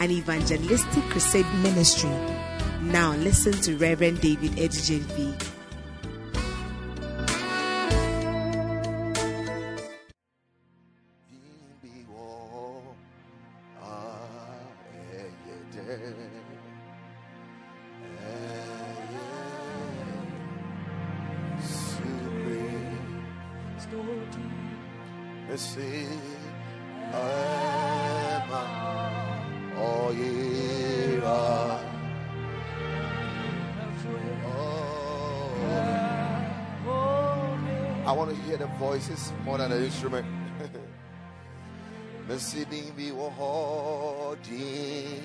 an evangelistic crusade ministry. Now listen to Reverend David Edijenfi. Voices more than an instrument. Wo hodi.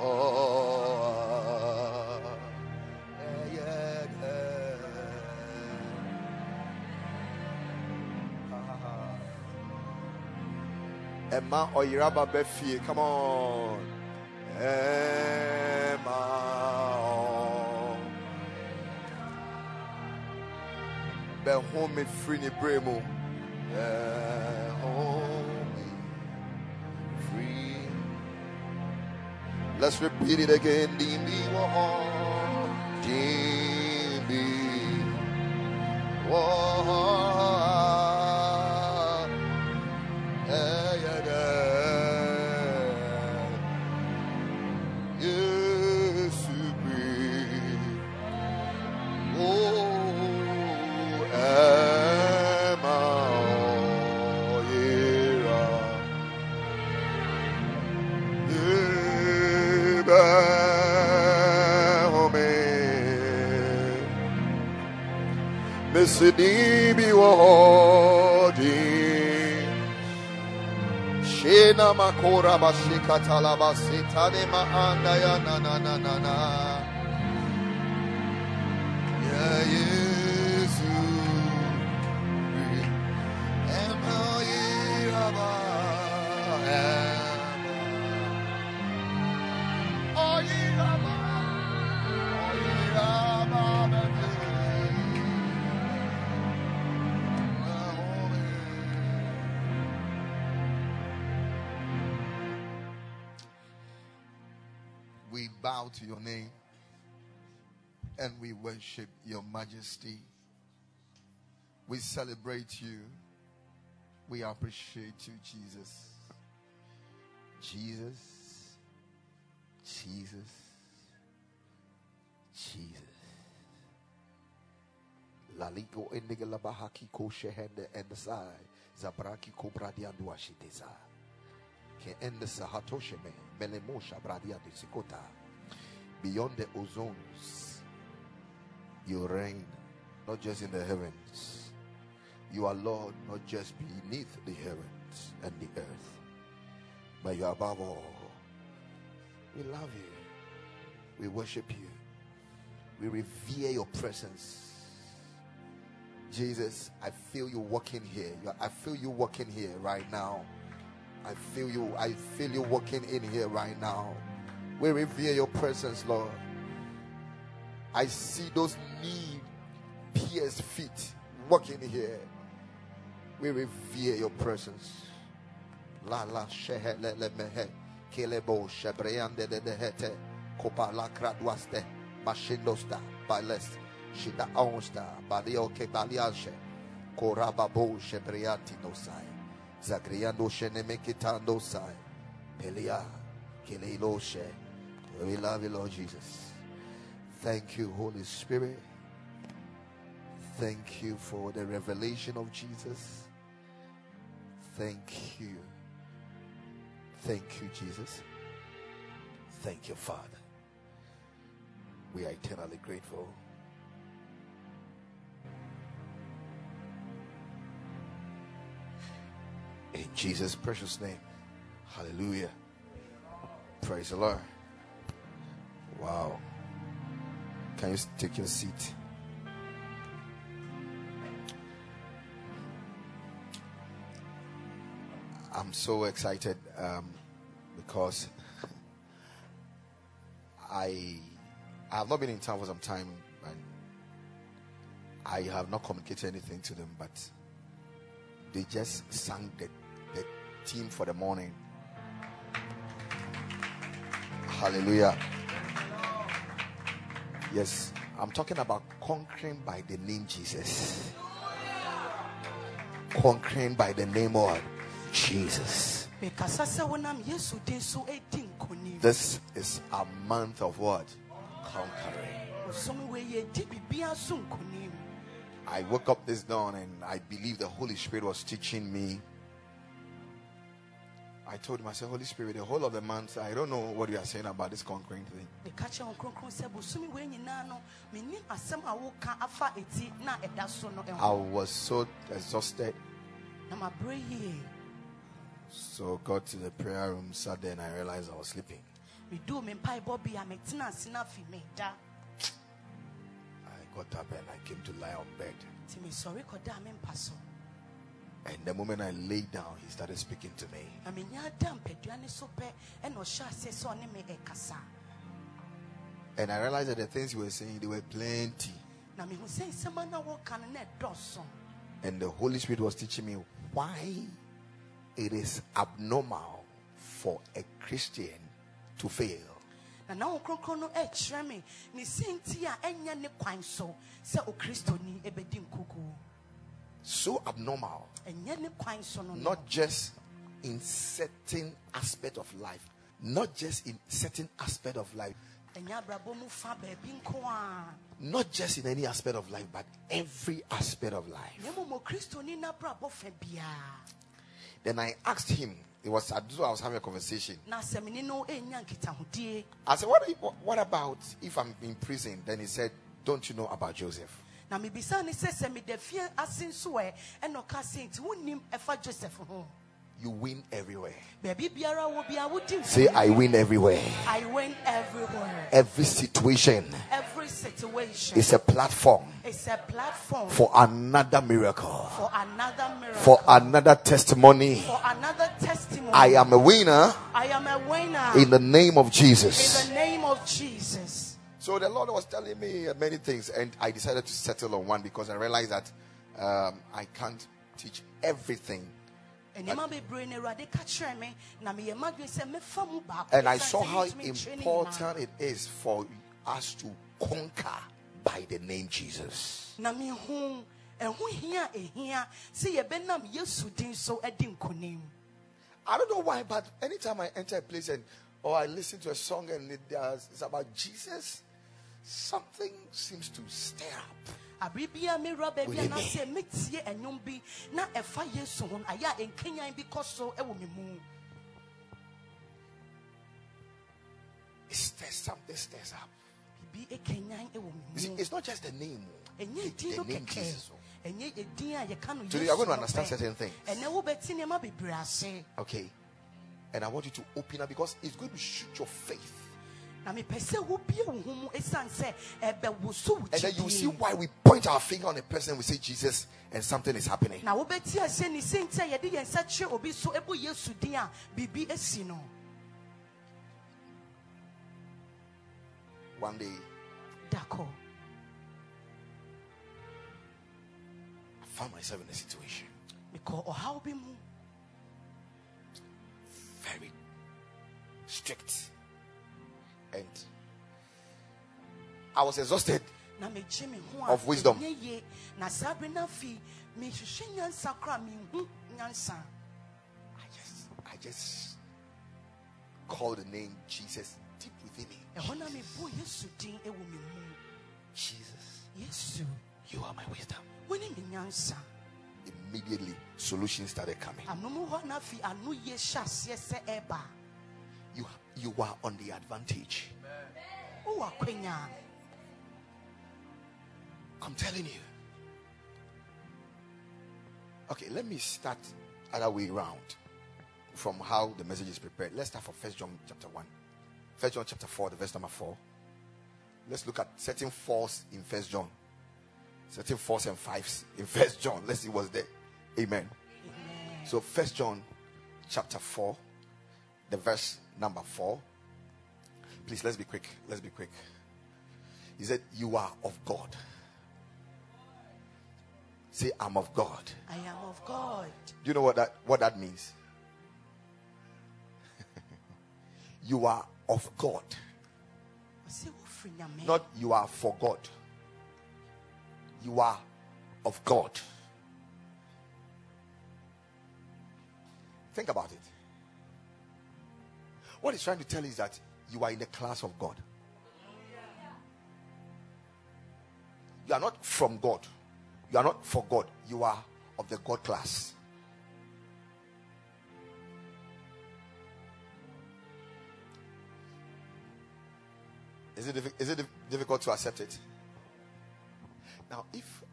Oh, yeah, yeah. Emma Oyiraba Befie, come on. Emma. Ni bremo. Oh. Behold free. Let's repeat it again. Waho. Dimbi waho. Mississippi Wadi, Shena Makora Bashika Talabasi, Tanema Andaya na na na na na. Majesty. We celebrate you. We appreciate you, Jesus. Jesus. Jesus. Jesus. Laliko endigala bahaki ko shehende endasai. Zabraki ko bradia duashiteza. Ke endasa hatosheme. Melemosha bradia. Beyond the ozones, you reign not just in the heavens. You are Lord not just beneath the heavens and the earth, but you are above all. We love you. We worship you. We revere your presence. Jesus, I feel you walking here. I feel you walking here right now. I feel you. I feel you walking in here right now. We revere your presence, Lord. I see those knee pierced feet walking here. We revere your presence. La la shehe le le mehe kelebo shebreande de de hete kopa la kradwaste mashindosta bales shida onsta balio ke baliashe koraba bo shebreati nosai zagriando sheneme kitando sai. Pelia kelelo she. We love you Lord Jesus thank you Holy Spirit Thank you for the revelation of Jesus. Thank you. Thank you, Jesus. Thank you, Father. We are eternally grateful. In Jesus' precious name. Hallelujah. Praise the Lord. Wow. Can you take your seat? I'm so excited um, because I I have not been in town for some time and I have not communicated anything to them, but they just sang the, the theme for the morning. Hallelujah. Yes, I'm talking about conquering by the name Jesus. Conquering by the name of Jesus. This is a month of what? Conquering. I woke up this dawn and I believe the Holy Spirit was teaching me. I told him, I said, Holy Spirit, the whole of the month, I don't know what you are saying about this conquering thing. meka kyerɛ wo kronkron sɛ bosome wei nyinaa no menim asɛm a woka afa ɛti na ɛda so eh, I oh. was so exhausted. na mabrɛ yie So got to the prayer room, sat there, and I realized I was sleeping. meduu me mpaebɔ bi a metena ase no afi meda I got up and I came to lie on bed. And the moment I laid down, he started speaking to me. na menya da mpadua ne so pɛ ɛna ɔhyɛ aseɛ sɛ ɔne me ɛkasa And I realized that the things he was saying, they were plenty. na mehu sɛ nsɛm a na wɔka no na ɛdɔɔso And the Holy Spirit was teaching me why it is abnormal for a Christian to fail. So sɛ okristoni ɛbɛdi nkuku So abnormal, ɛnyɛ ne kwan so no no not just in certain aspect of life, not just in certain aspect of life, ɛnyɛ abrabɔ mu fa baabi nko a not just in any aspect of life, but every aspect of life. na mmom okristoni n'abrabɔ fa biara Then I asked him, it was as I was having a conversation. na asɛm ne no ɛnya nkitahodie I said, what, what about if I'm in prison? Then he said, Don't you know about Joseph? Na mebisa ne sɛ sɛ meda fie ase nso ɛ ɛna ɔka sɛ nti wonnim ɛfa joseph ho You win everywhere. baabi biara wɔ bia wodi Say, I win everywhere. I win everywhere Every situation every situation is a platform is a platform for another miracle, for another miracle for another testimony. for another testimony I am a winner I am a winner in the name of Jesus. in the name of Jesus So the Lord was telling me uh, many things, and I decided to settle on one because I realized that um, I can't teach everything. nneɛma bebree na awurade ka kyerɛ me na meyɛ madwene sɛ mɛfa mu baako And I saw how mentumi nkyerɛ ne important it is for us to conquer by the name Jesus. nyinaa. na mehu ɛho hia a ɛhia sɛ yɛbɛnam yesu din so adi nkonim I don't know why, but anytime I enter a place and or I listen to a song and it, uh, it's about Jesus, something seems to stir up. abere biara mewura baabi a Within na me. sɛ metie ɛnwom bi na ɛfa yesu ho ayɛ a bi kɔ so ɛwɔ me mu It stirs something stirs up. biribi ɛkanyan ɛwɔ me mu it's not just the name. oh. ɛnyɛ The no name kɛkɛ oh. ɛnyɛ ɛdin a yɛka no Today yesu you are going to understand certain things. ɛnɛ wobɛte nneɛma bebree ase Okay. And I want you to open up because it's going to shoot your faith. And then you see why we point our finger on a person, we say Jesus, and something is happening. na wobɛti aseɛ ne sɛ nti a yɛde yɛn nsa kyerɛ obi so ɛbɔ yesu din a biribi asi no. One day, I found myself in a situation. Mekɔ ɔhaw bi mu. Very strict. And I was exhausted. na megye me ho a Of wisdom. na saa bere no afei mehwehwɛ nyansa koraa I just, I just called the name Jesus deep within me. ɛhɔ na mebɔɔ yesu din ɛwɔ me mu Jesus, yesu you are my wisdom. wone me nyansa Immediately, solutions started coming. You, are on the advantage. I'm telling you. Okay, let me start other way round from how the message is prepared. Let's start from First John chapter one. First John chapter 4, the verse number 4. Let's look at certain fours in First John. Certain fours and fives in First John. Let's see what's there. Amen. So First John chapter 4, the verse number 4. Please let's be quick. Let's be quick. He said, You are of God. Say, I'm of God. I am of God. Do you know what that what that means? you are of God. Ɔse wofiri Nyame. Not you are for God. You are of God. Think about it. What he's trying to tell is that you are in the class of God. You are not from God. You are not for God. You are of the God class. Is it, is it difficult to accept it? Now, if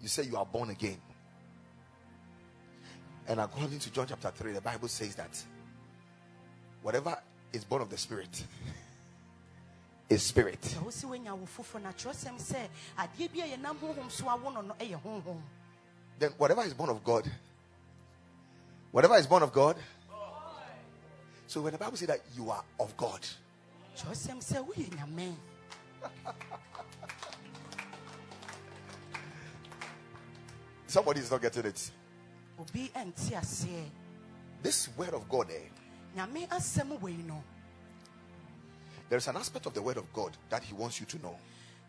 you say you are born again, and according to John chapter 3, the Bible says that whatever is born of the Spirit is spirit. Sɛ wosi woanya wo foforɔ na kyerɛsɛm sɛ adeɛ bi a yɛnam honhom so awo no no ɛyɛ honhom. Then whatever is born of God, whatever is born of God. So when the Bible says that you are of God, Kyerɛsɛm sɛ woyɛ Nyame. somebody is not getting it. Obi ɛnte aseɛ. This word of God, eh, Nyame asɛm wei no. there's an aspect of the word of God that He wants you to know.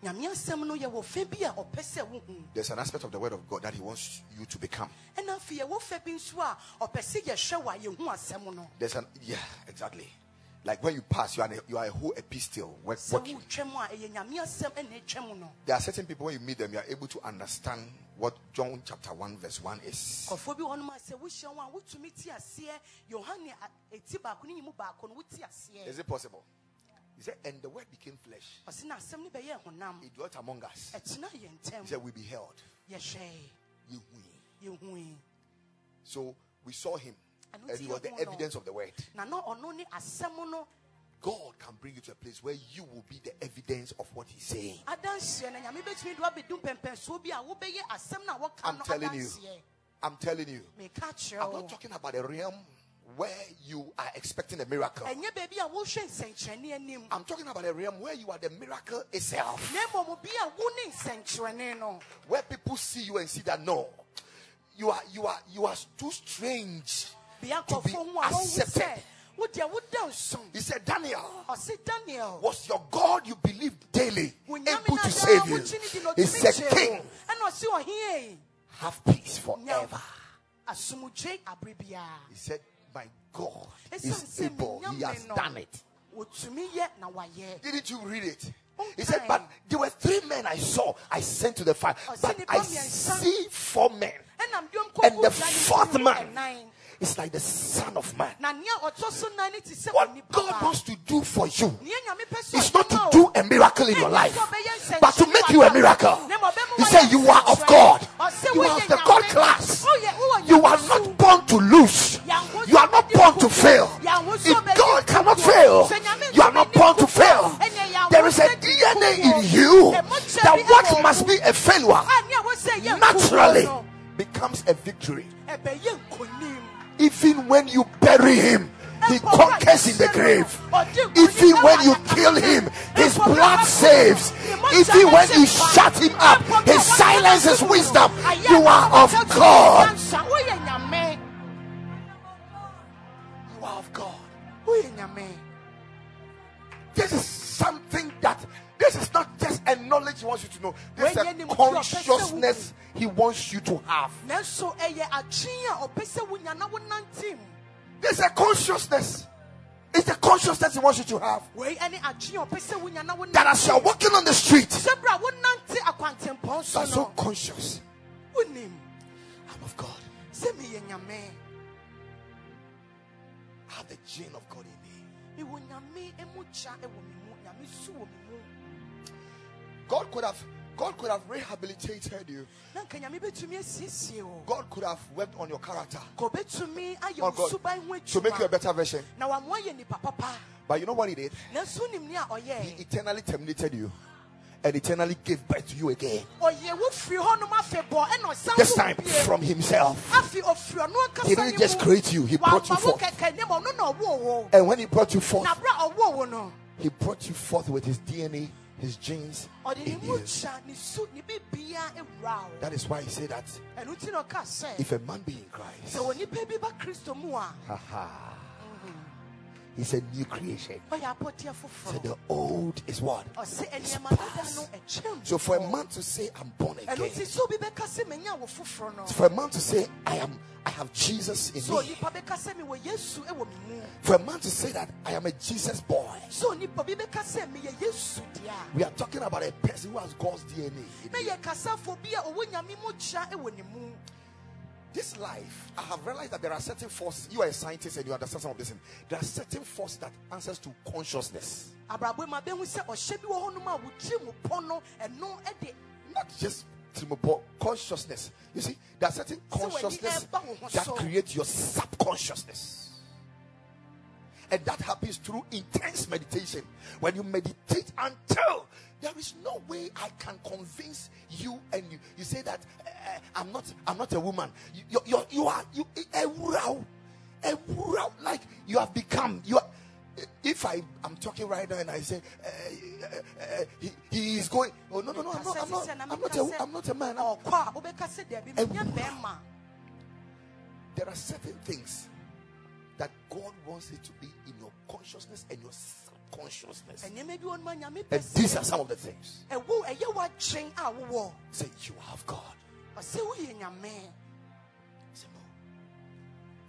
Nyame asɛm no yɛwɔ fɛ bi a ɔpɛ sɛ wohu. There's an aspect of the word of God that He wants you to become. ɛna afei yɛwɔ fɛ bi nso a ɔpɛ sɛ yɛhwɛ wɔ a yɛhu asɛm no. There's an yeah, exactly. Like when you pass, you are a, you are a whole epistle work, sɛ working. wotwa mu a ɛyɛ Nyame asɛm ɛna ɛtwa mu no. There are certain people when you meet them, you are able to understand what John chapter one verse one is. Kɔfoɔ bi wɔ hɔnom a sɛ wohyia wɔn a wotumi Yohane a- eti baako ne nyimu baako no wote aseɛ. Is it possible? He said, and the word became flesh. ɔse na asɛm no bɛyɛ honam He dwelt among us. He said, we beheld. yɛhwɛe you win." yɛhui So we saw him, And and he was the evidence of the word. Na na ɔno ne asɛm no God can bring you to a place where you will be the evidence of what he's saying. adanseɛ na nyame bɛtumi de wabɛdu mpɛmpɛnsoɔ bi a wobɛyɛ asɛm no a wɔka I'm telling you. I'm telling you. I'm not talking about a realm where you are expecting a miracle. ɛnyɛ baabi a wohwɛ nsɛnkyerɛnne anim I'm talking about a realm where you are the miracle itself. na mmom bi a wo ne nsɛnkyerɛnne no Where people see you and see that no, you are you are you are too strange to be nkɔfoɔ ho a wɔhu sɛ accepted. He said, Daniel, daniel was your God you believed daily able to save you? wokyi ne di na He said, King, wo ɛna ɔse ɔhene have peace forever. asomdwe abere biara He said, My God is able. He has done it. wɔtumi yɛ na wayɛ Didn't you read it? He said. But there were three men I saw, I sent to the fire. But I see four men. ɛna mdeɛ nkɔ And the gu bra ne fourth man. Is like the Son of Man. na nea ɔtɔ so nan ne te sɛ What God wants to do for you Nea Nyame pɛ sɛ is not to do a miracle in your life, but to make you a miracle. na ma ɔbɛma He said, You are of. God. You are of the God class. You are not born to lose. You are not born to fail. If God cannot fail, you are not born to fail. There is a DNA in you that what must be a failure A nea wɔ sɛ ɛyɛ nkukuo naturally becomes a victory. Even when you bury him, he conquers in the grave. Even when you kill him, his blood saves. Even when you shut him up, his silence is wisdom. You are of God. You are of God. This is something that this is not just a knowledge he wants you to know. This is a consciousness he wants you to have. ɛyɛ atwe a ɔpɛ sɛ wonya na wonantim There's a consciousness. It's the consciousness he wants you to have. wei ɛne atwe a ɔpɛ sɛ wonya na That as you're walking on the street, sɛ berɛ a wonante akwantempɔn you are so conscious. I'm of God. sɛ meyɛ nyame I have the gene of God in me. God could have God could have rehabilitated you. na nka nyame bɛtumi asiesie wo God could have worked on your character ka ɔbɛtumi ayɛ Oh, God. to make you a better version. na wamoa yɛ nipa papa But you know what he did? nanso wonim ne a He eternally terminated you and eternally gave birth to you again. ɔyɛ wo firi hɔnom afebɔ ɛna ɔsan This time from himself. afi ɔfiri ɔno ankasa He didn't just create you, he brought you forth. kɛkɛ ne ma ɔno na ɔwoo wo And when he brought you forth, na berɛ a ɔwoo wo no he brought you forth with his DNA, his ɔde in mu you. kya ne su ne bibia awura That is why he said that ɛno nti na ɔka sɛ if a man be in Christ, ha onipa he's a new creation. So the old is what? It's past. So for a man to say, I'm born again, nti sɛ obi bɛka sɛ manya wo foforɔ no for a man to say, I am, I have Jesus in me, onipa bɛka sɛ mewɔ yesu wɔ me mu for a man to say that I am a Jesus boy, sɛ onipa bi bɛka sɛ meyɛ yesu deɛ a we are talking about a person who has God's DNA. This life, I have realized that there are certain forces. You are a scientist and you understand some of this. thing. There are certain forces that answers to consciousness, abrabɔ mu abɛhu sɛ ɔhyɛ bi wɔ hɔnom a wotiri mu pɔ no ɛno ɛde not just but consciousness. You see, there are certain So when you consciousness that create your subconsciousness. And that happens through intense meditation. When you meditate until there is no way I can convince you, and you, you say that "Eh, I'm not I'm not a woman. You you, you, are you a wow, a wow, like you have become you are. If I am talking right now and I say uh, uh, uh, he, he is going, oh no no no I'm not I'm not I'm not a, I'm not a man. I'm- a wobɛka sɛ dabi menya bɛrima there are certain things that God wants it to be in your consciousness and your subconsciousness. ɛnneɛma bi wɔ hɔnom a nyame And these are some of the things. ɛwo ɛyɛ w'adwen a ah, wowɔ Say, You have God. ɔsɛ woyɛ nyame Say, "No."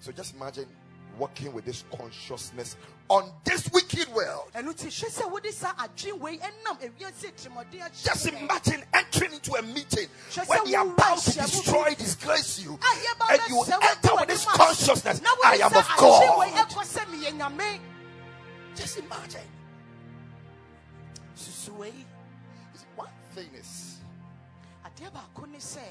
So just imagine working with this consciousness on this wicked world. ɛno nti hwɛ sɛ wode saa adwen wei ɛnam ewiase tirimɔden akyerɛ Just imagine entering into a meeting say, they are about to destroy, disgrace you, and you enter with this consciousness. I am of God. ɛkɔ sɛ meyɛ nyame Just imagine. susu wei You see, One thing is adeɛ baako ne sɛ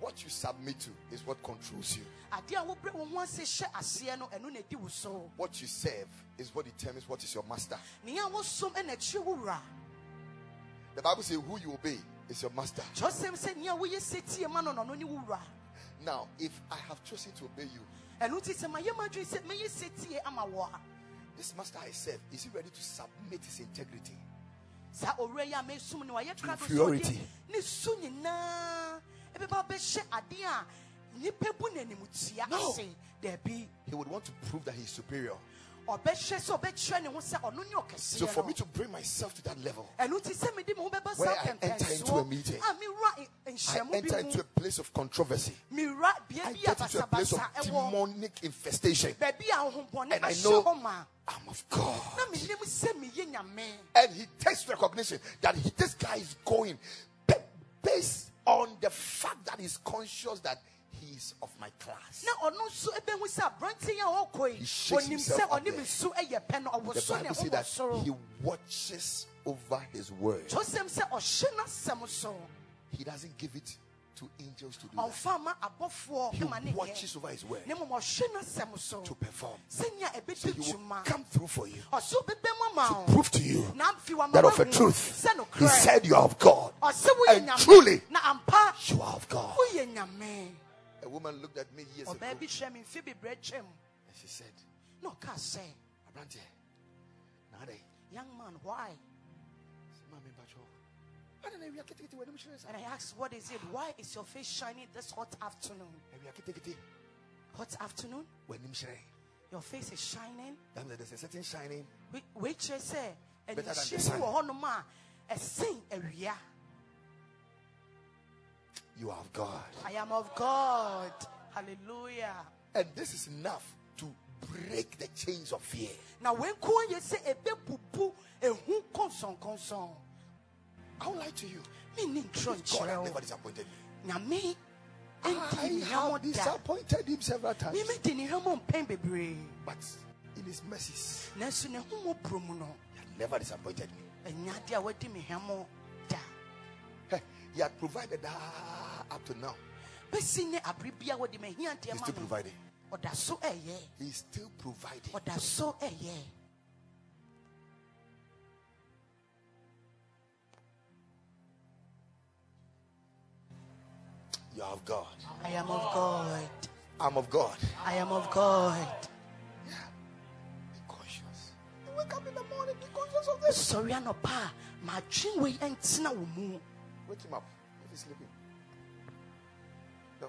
what you submit to is what controls you. Adeɛ a wobrɛ wo ho ase hyɛ aseɛ no ɛno na ɛdi wo so What you serve is what determines what is your master. nea wosom ɛna akyire wo wura The Bible says, Who you obey is your master. kyerɛsɛm sɛ nea woyɛ sɛtie ma no no ɔno ne wo wura Now, if I have chosen to obey you, ɛno nti sɛ mayɛ madwene sɛ mɛyɛ sɛtie ama this master I serve, is he ready to submit his integrity? saa owura yi a mɛsum no wayɛ krado sɛ inferiority. Ɔde ne su nyinaa ɛbɛba bɛhyɛ adeɛ a nnipa bu n'animtia No. He would want to prove that he's superior. ɔbɛhwɛ sɛ ɔbɛkyerɛ ne ho sɛ ɔno ne ɔkɛseɛ So, for me to bring myself to that level, ɛno nti me Where I enter into a meeting, pɛmpɛnsoɔ a mewura n- I enter into a place of controversy. I get into a place of demonic infestation. baabi a ahohombɔne And I know- I'm of God. na menim sɛ meyɛ nyame And he takes recognition that he, this guy is going based on the fact that he's conscious that he's of my class. na ɔno nso ɛbɛhu sɛ aberante a ɔkɔ yi He shakes himself up there. me so ɛyɛ pɛ no ɔwɔ The Bible says that he watches over his word. kyerɛsɛm sɛ ɔhye n'asɛm so He doesn't give it to angels to do that. ɔmfa ma abɔfoɔ He watches over his word ne mmom ɔhwe n'asɛm so to perform. So he will come through for you to prove to you na afi wama that of a truth he said you are of God. And truly you are of God. A woman looked at me years ago. Ɔbaa bi hwɛ me mfe bebree twam and she said, sɛ Abrante, nade, young man why? Mami bacho. I don't know, we are kitty kitty, we don't share and i asked what is it? Why is your face shining this hot afternoon? We are kitty kitty, hot afternoon? Your face is shining? There's a certain shining. Wei kyerɛ sɛ Better than the sun. You are of God. i am of god hallelujah And this is enough to break the chains of fear. Now, when you na wenko yɛ sɛ ɛbɛbubu ehu kɔnsɔnkɔnsɔn I won't lie to you. God has never disappointed me. nyame I ɛndi ne have disappointed him several times. meme di ne hwɛmɔ mpɛn bebree But in his mercies, nanso ne ho mmɔborɔ mu no he has never disappointed me. He had provided up to now. bɛsi ne abere bia wɔde mahia deɛ He's still providing. ɔda so ɛyɛ He's still providing. ɔda so ɛyɛ You are of God. I am of God. I'm of God. I am of God. Yeah. Be conscious. You wake up in the morning, be conscious of this. Sɔre anɔpa a madwen wei ɛntena eh, wo mu Wake him up if he's sleeping. No.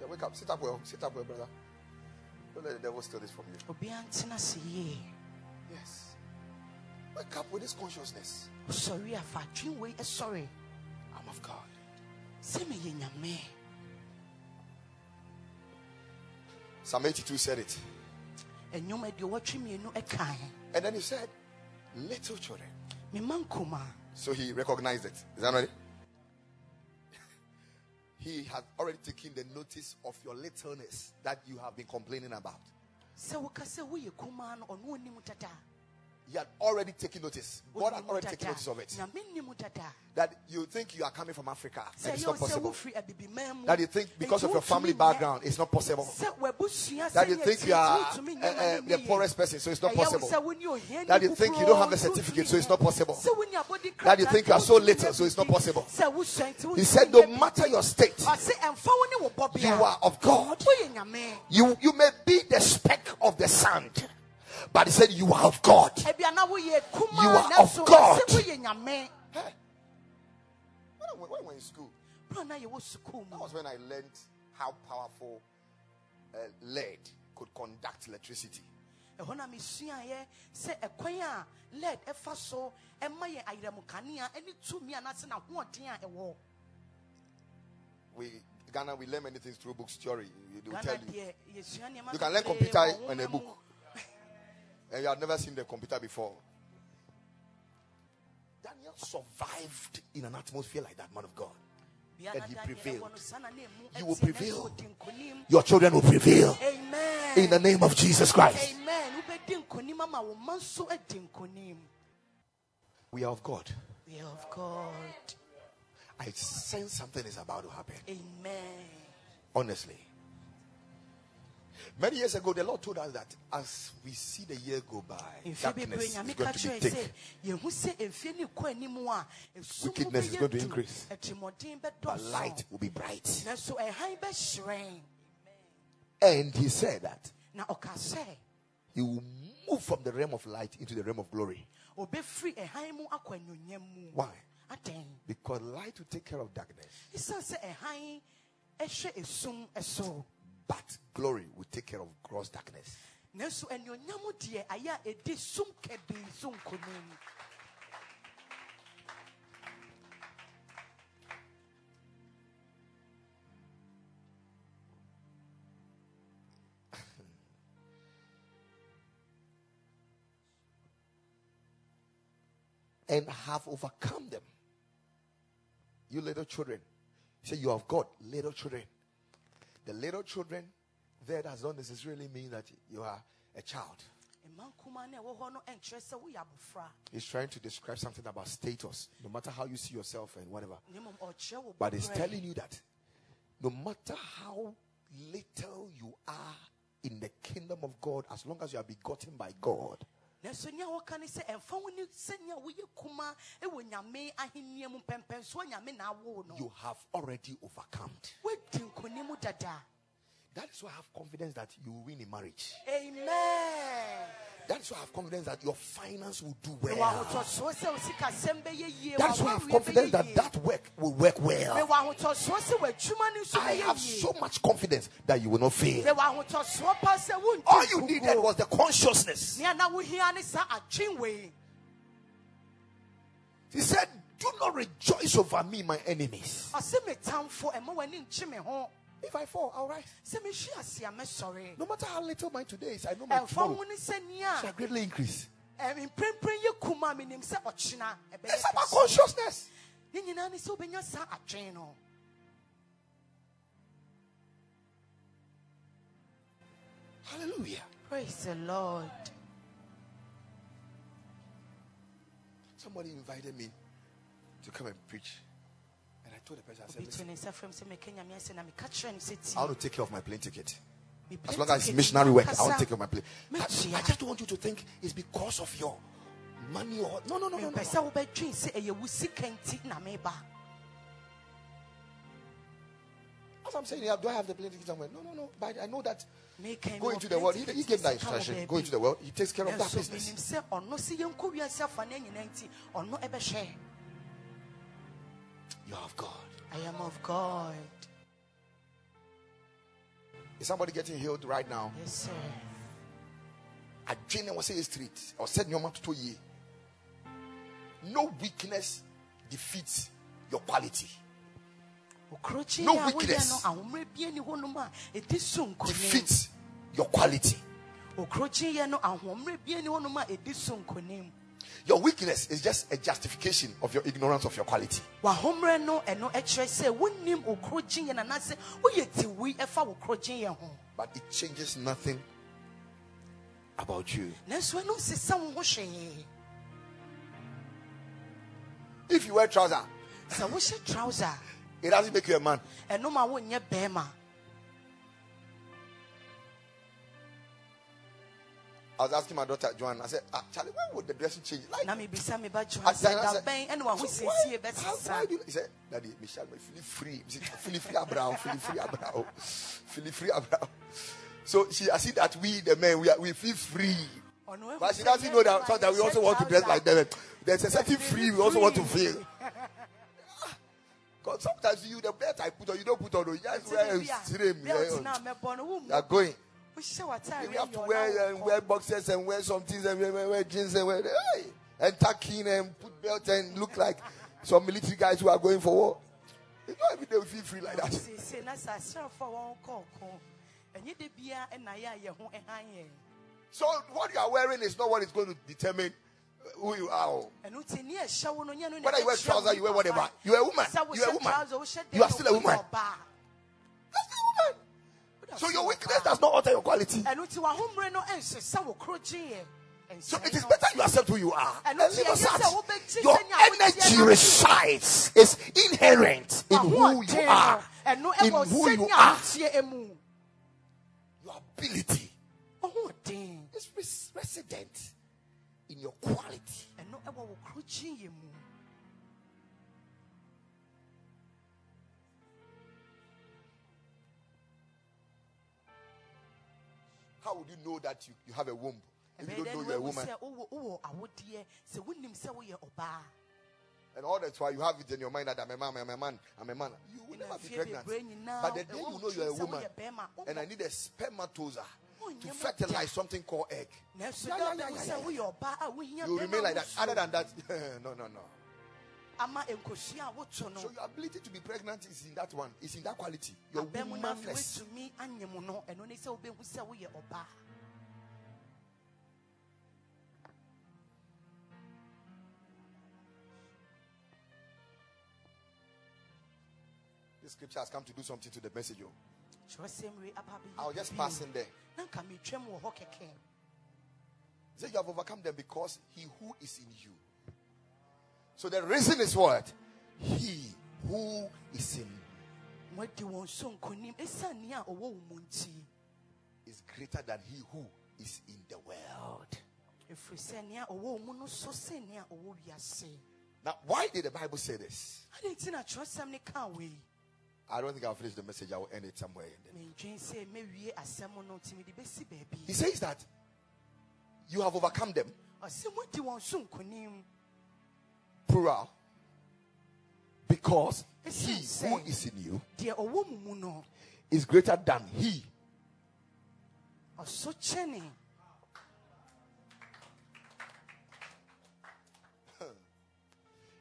Yeah, wake up. Sit up well. Sit up well, brother. Don't let the devil steal this from you. Yes. Wake up with this consciousness. sɔre a fa adwen wei ɛsɔre I'm of God. sɛ meyɛ nyame Psalm 82 said it. mmienu ɛkae And then he said, Little children. So he recognized it. Is that right? he has already taken the notice of your littleness that you have been complaining about. He had already taken notice. God had already taken notice of it. nyame nim dada That you think you are coming from Africa. And it's not possible. wofiri abibiman mu That you think because of your family background, it's not possible. That you think you are uh, uh, the poorest person, so it's not possible. sɛ wone ohia That you think you don't have a certificate, so it's not possible. Sɛ wone abɔde That you think you are so little, so it's not possible. Sɛ wosua nti He said, No matter your state, Ɔse, "Ɛmfa wo ne wo bɔbea. you are of God. You, you may be the speck of the sand, but he said, You are of God. Ebia na woyɛ kumaa, You are of God. ɔse woyɛ nyame. Hey. When I went- when I went in school, Bro, na yɛwɔ sukuu that was when I learned how powerful uh, lead could conduct electricity. ɛhɔ na mesuaeɛ sɛ ɛkwan a led ɛfa so ɛma yɛ ayerɛmo ɛne tumi anaasɛ nahoɔden a ɛwɔ We Ghana, we learn many things through books, theory. They will Ghana tell you. deɛ yɛsua nneɛma You can learn computer on a book. And you have never seen the computer before. Daniel survived in an atmosphere like that, man of God. And he prevailed. ɛwɔ no saa na na emu You will prevail. Your children will prevail Amen. in the name of Jesus Christ. Amen. Wobɛdi nkonim ama wo mma nso adi nkonim. We are of God. We are of God. I sense something is about to happen. Amen. Honestly. Many years ago, the Lord told us that as we see the year go by, darkness is going to be thick. sɛ yɛhu sɛ mfie ne kɔ anim a esum Wickedness is going to increase. But light will be bright. nanso ɛhan bɛhyerɛn And he said that na ɔka sɛ he will move from the realm of light into the realm of glory. obɛfiri ɛhan mu akɔ anuonyam mu Why? Because light will take care of darkness, ɛsiane sɛ ɛhan ɛhwɛ esum ɛso but glory will take care of gross darkness. nanso anuonyam deɛ ayɛ a ɛdi sum kɛbii so nkonim and have overcome them. You little children. Say you have got little children. The little children there does not necessarily mean that you are a child. mma nkumaa no a ɛwɔ hɔ no ɛnkyerɛ sɛ woyɛ abofra He's trying to describe something about status, no matter how you see yourself and whatever. na mmom ɔkyerɛ oh, wo But he's telling you that no matter how little you are in the kingdom of God, as long as you are begotten by God, nanso nea wɔka ne sɛ ɛmfa wo ne sɛnea woyɛ kuma ɛwɔ nyame ahenniɛ mu pɛmpɛnsoɔ nyame na awo no you have already overcome. woadi nkonim dada That is why I have confidence that you will win in marriage. amen That is why I have confidence that your finance will do well. ahotɔsoɔ sɛ wo sikasɛm bɛyɛ yie That is why I have confidence that that work will work well. mewɔ ahotɔsoɔ sɛ w'adwuma no nso I have so much confidence that you will not fail. mewɔ ahotɔsoɔ pa sɛ wonti All you needed was the consciousness. nea na wohia ne saa adwen wei He said, Do not rejoice over me, my enemies. Ɔse metamfo ɛma w'ani nkye me ho If I fall, I'll rise. sɛ mehwe ase a mɛsɔre No matter how little mine today is, I know my tomorrow ho ne sɛ nea shall greatly increase. Um, mprempren yɛ kuma menim sɛ ɔkyena ɛbɛyɛ It's about consciousness. ne nyinaa ne sɛ wobɛnya saa adwen no Hallelujah. praise the lord Somebody invited me to come and preach. Told the person, I said, Listen, ne nsa fam sɛ meka nyame ase na meka kyerɛ no sɛ I want to take care of my plane ticket. As long as it's missionary work, I want to take care of my plane. I. I just want you to think it's because of your money or no, no, no, no, no. mepɛ sɛ wobɛdwen sɛ ɛyɛ wo sika nti na meba As I'm saying, here, do I have the plane ticket somewhere? No, no, no. But I know that go into the world. He, he gave that instruction. Go into the world. He takes care of that business. Ɛbɛhwɛ You're of God. I am of God. Is somebody getting healed right now? Yes, sir. adwene wɔ sɛ yɛ street or said nneɛma totɔ yie no weakness defeats your quality No weakness. no ahommerɛ bia ni hɔnom a ɛdi so nkonim. defeats your quality Okurokyi yɛ no ahommerɛ bia ni hɔnom a ɛdi so nkonim. your weakness is just a justification of your ignorance of your quality Wahommerɛ no ɛno ɛkyerɛ sɛ wonim okurokyi yɛ no anaasɛ woyɛ tiwui ɛfa wo kurokyi yɛ ho. but it changes nothing about you Nanso ɛno nsesa wo ho hwee. if you wear trouser Sɛ wohyɛ trouser it doesn't make you a man I was asking my daughter Joanne I said ah, Charlie when would the dressing change like Na mebisa me ba I said- I said, bɛn ɛne "So why- how- why do you-" He said, Daddy, Michelle, me feel free. Feel free, Abraham. Feel free, Abraham. Feel free, Abraham. So she, I see that we, the men, we, are, we feel free. But she doesn't know that yɛn sometimes we also want to dress like them. There's a certain free we also want to feel. Because sometimes you, the belt I put on, you don't put on, you just wear a stream. You na mɛbɔ no, wo are going. We have to wear, ɔna um, and wear boxers and wear some things and wear, wear, jeans and wear, hey, and tuck in and put belt and look like some military guys who are going for war. It's not every day we feel free like that. Siesie na sɛ asraafoɔ a wɔn kɔ ɔko, ɛnyɛ da biara ɛna yɛ a yɛn ho ɛhan yɛn. So what you are wearing is not what is going to determine uh, who you are. oh. Ɛno nti ne ɛhyɛ wo no, nyɛ no Whether you wear ɛkyerɛ trouser, wo you wear whatever. You are a woman. You are a woman. You are still a woman. So your weakness does not alter your quality. ɛno nti w'ahommerɛ no ɛnsesa wo kurokyi yɛ. So it is better you accept who you are And and it's live yes, aside. Your energy resides is inherent in who you no, are. In who you are. Your ability is resident in your quality. How would you know that you, you have a womb if you don't know you're a woman? sɛ wowɔ- wowɔ awodeɛ, sɛ wonim sɛ woyɛ ɔbaa. And all that's why you have it in your mind that I'm a man, I'm a man, I'm a man. You will never be pregnant. But the day you know you're a woman wobɔ- and I need a spermatozoa Oh, to fertilize something called egg. Yeah, yeah, yeah, yeah, woyɛ ɔbaa a wohia You remain like that. Other than that, no, no, no. So your ability to be pregnant is in that one. It's in that quality. Your abɛn mu na afei womanness. woatumi anye mu no ɛno ne sɛ wobɛhu sɛ woyɛ ɔbaa This scripture has come to do something to the message. oh. kyerɛsɛm wei aba bɛyɛ I'll just pass in there. na nka metwam wɔ hɔ kɛkɛ He said, You have overcome them because he who is in you. So the reason is what? He who is in is greater than he who is in the world. Now, why did the Bible say this? I don't think I'll finish the message. I will end it somewhere. He says that you have overcome them, plural, because he who is in you deɛ ɔwɔ mu mu no is greater than he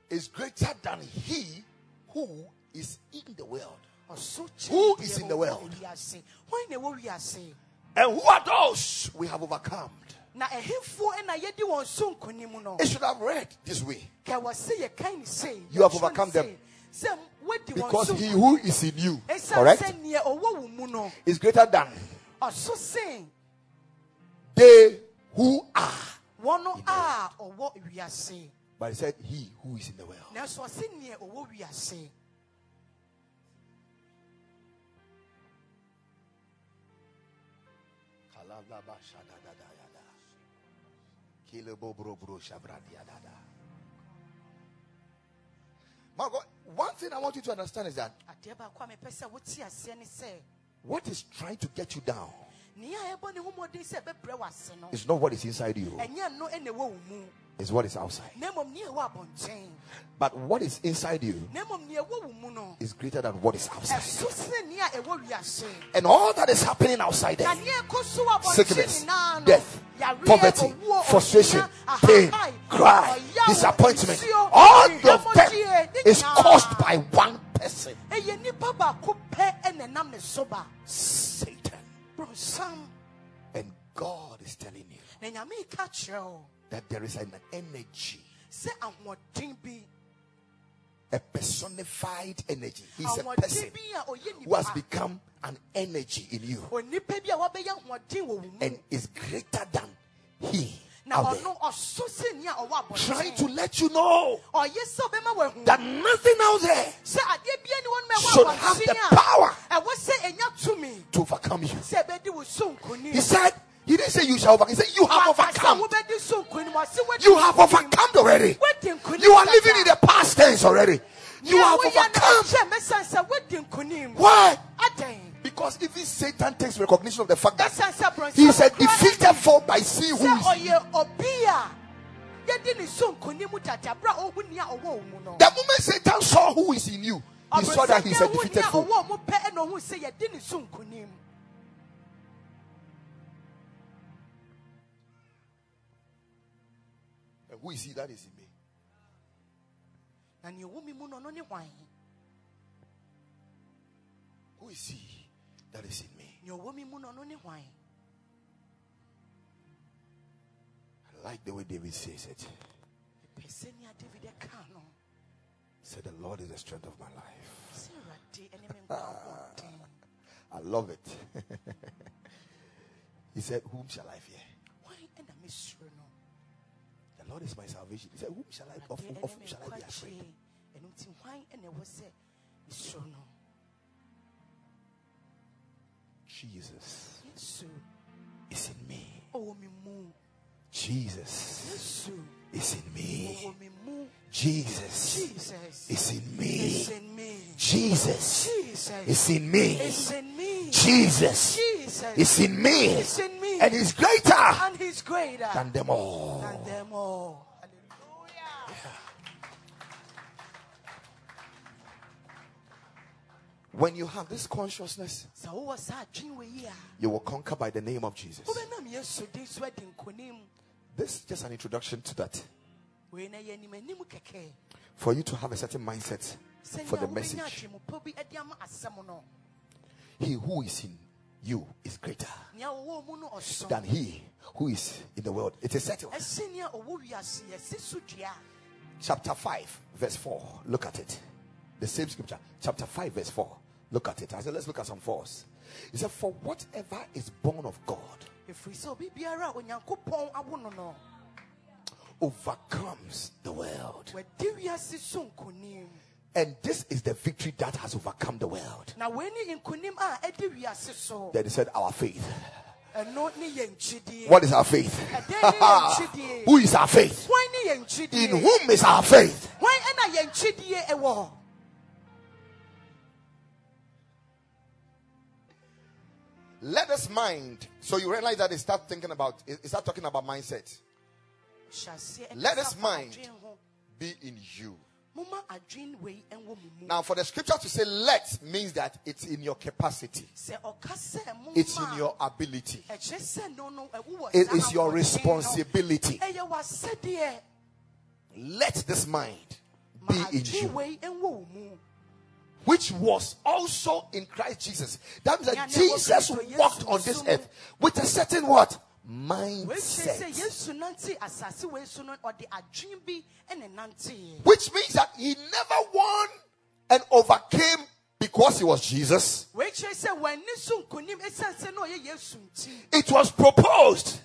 is greater than he who is in the world. Who kyɛne in the world? wiase hwan na ɛwɔ And who are those we have overcome? Na ɛhefoɔ ɛna yɛdi wɔn so nkonim It should have read this way. ka wɔ se yɛkan You have overcome them. sei, sɛ woadi wɔn Because he who is in you, correct, sɛ neɛ ɔwɔ wo mu no is greater than they who are. wɔn a ɔwɔ But he said, He who is in the world. My God, one thing I want you to understand is that adeɛ baako a mepɛ sɛ wote aseɛ ne sɛ what is trying to get you down nea a ɛbɔ ne ho mmɔden sɛ ɛbɛbrɛ w'ase no. is not what is inside you, ɛnyɛ no ɛna ɛwɔ wo mu it's what is outside. na mmom nea ɛwɔ abɔnten But what is inside you na mmom nea ɛwɔ wo mu no. is greater than what is outside. ɛso sɛ nea ɛwɔ wiase. And all that is happening outside there nea ɛkɔ so wɔ abɔnten sickness, death, poverty, frustration, pain, cry, disappointment. all of them is caused by one person. Ɛyɛ nipa baako pɛ ɛna ɛnam ne so ba. Satan. And God is telling you na nyame ka kyerɛ wo that there is an energy, sɛ ahoɔden bi a personified energy. He's a person bi a ɔyɛ who has become an energy in you. Onipa bi a wabɛyɛ ahoɔden wɔ wo mu. And is greater than he na out there. ɔno ɔso sɛ nea ɔwɔ Trying to let you know ɔyɛ sɛ ɔbɛma wahu that nothing out there sɛ adeɛ bia ne wɔn ma should have the power a ɛwɔ sɛ to overcome you. sɛ ɛbɛdi wo so nkonim He said, He didn't say you shall overcome. He said, You have overcome. wobɛdi so nkonim ɔse wodi You have overcome already. You are living in the past tense already. You have overcome. ahyɛ mɛsan sɛ wodi nkonim Why? Because even Satan takes recognition of the fact that ɛsan sɛ brɔnsa he is a defeated foe by seeing who is. ɔyɛ obi a yɛdi ne so nkonim dada berɛ a ɔhu nea ɔwɔ wo mu no The moment Satan saw who is in you, he saw that he's a defeated ɔwɔ foe. And who is he that is in me? na nea ɛwɔ me mu no ɔno ne Who is he that is in me? nea ɔwɔ me mu no ɔno ne I like the way David says it. pɛ sɛ nea david ka no Say, The Lord is the strength of my life. sɛ awurade ɛne me nkwa ahoɔden I love it. he said, Whom shall I fear? The Lord is my salvation. He said, Whom shall I of, of whom shall I be afraid? nkwagye ɛno nti hwan ɛna ɛwɔ sɛ no Jesus is in me. ɔwɔ Jesus is in me. ɔwɔ me mu. Jesus. Jesus. Is in me. Jesus. Is in me. is in me. Jesus. Is in me. is in me. And is greater. And he's greater. Than them all. than them all. Hallelujah. When you have this consciousness, sɛ wowɔ saa adwene wɔ yi a you will conquer by the name of Jesus. Wobɛnam yesu din so adi nkonim This is just an introduction to that. wei na yɛ animanim kɛkɛ For you to have a certain mindset for the message. wobɛnya atwemmupɔ bi ade ama asɛm no He who is in you is greater nea wɔwɔ mu no ɔso than he who is in the world. It is settled. ɛsɛ nea ɔwɔ wiase yɛse so dua Chapter 5, verse 4. Look at it. The same scripture. Chapter 5, verse 4. Look at it. I said, let's look at some fours. He said, For whatever is born of God ɛfiri sɛ obi biara a onyankopɔn awo no no overcomes the world. wadi wiase so nkonim And this is the victory that has overcome the world. na wei ne nkonim a ɛdi wiase so Then he said, Our faith. ɛno ne yɛ nkyidie What is our faith? ɛdɛn ne yɛ nkyidie Who is our faith? hwan ne yɛ nkyidie In whom is our faith? hwan ɛna yɛ nkyidie ɛwɔ Let us mind. So you realize that they start thinking about, it start talking about mindset. ɛkasa Let us mind. Be in you. momma adwene wei ɛnwɔ mo mu Now, for the scripture to say let means that it's in your capacity, sɛ ɔka sɛ momma it's in your ability, ɛkyerɛ sɛ no no ɛwowɔ it is your responsibility. Let this mind be in you, which was also in Christ Jesus. That means that Jesus walked on this earth with a certain what? Mindset. yesu nante asase wei so no ɔde adwene bi ɛne nanteɛ Which means that he never won and overcame because he was Jesus. wei kyerɛ sɛ w'ani so nkonim ɛsiane sɛ na ɔyɛ yesu nti It was proposed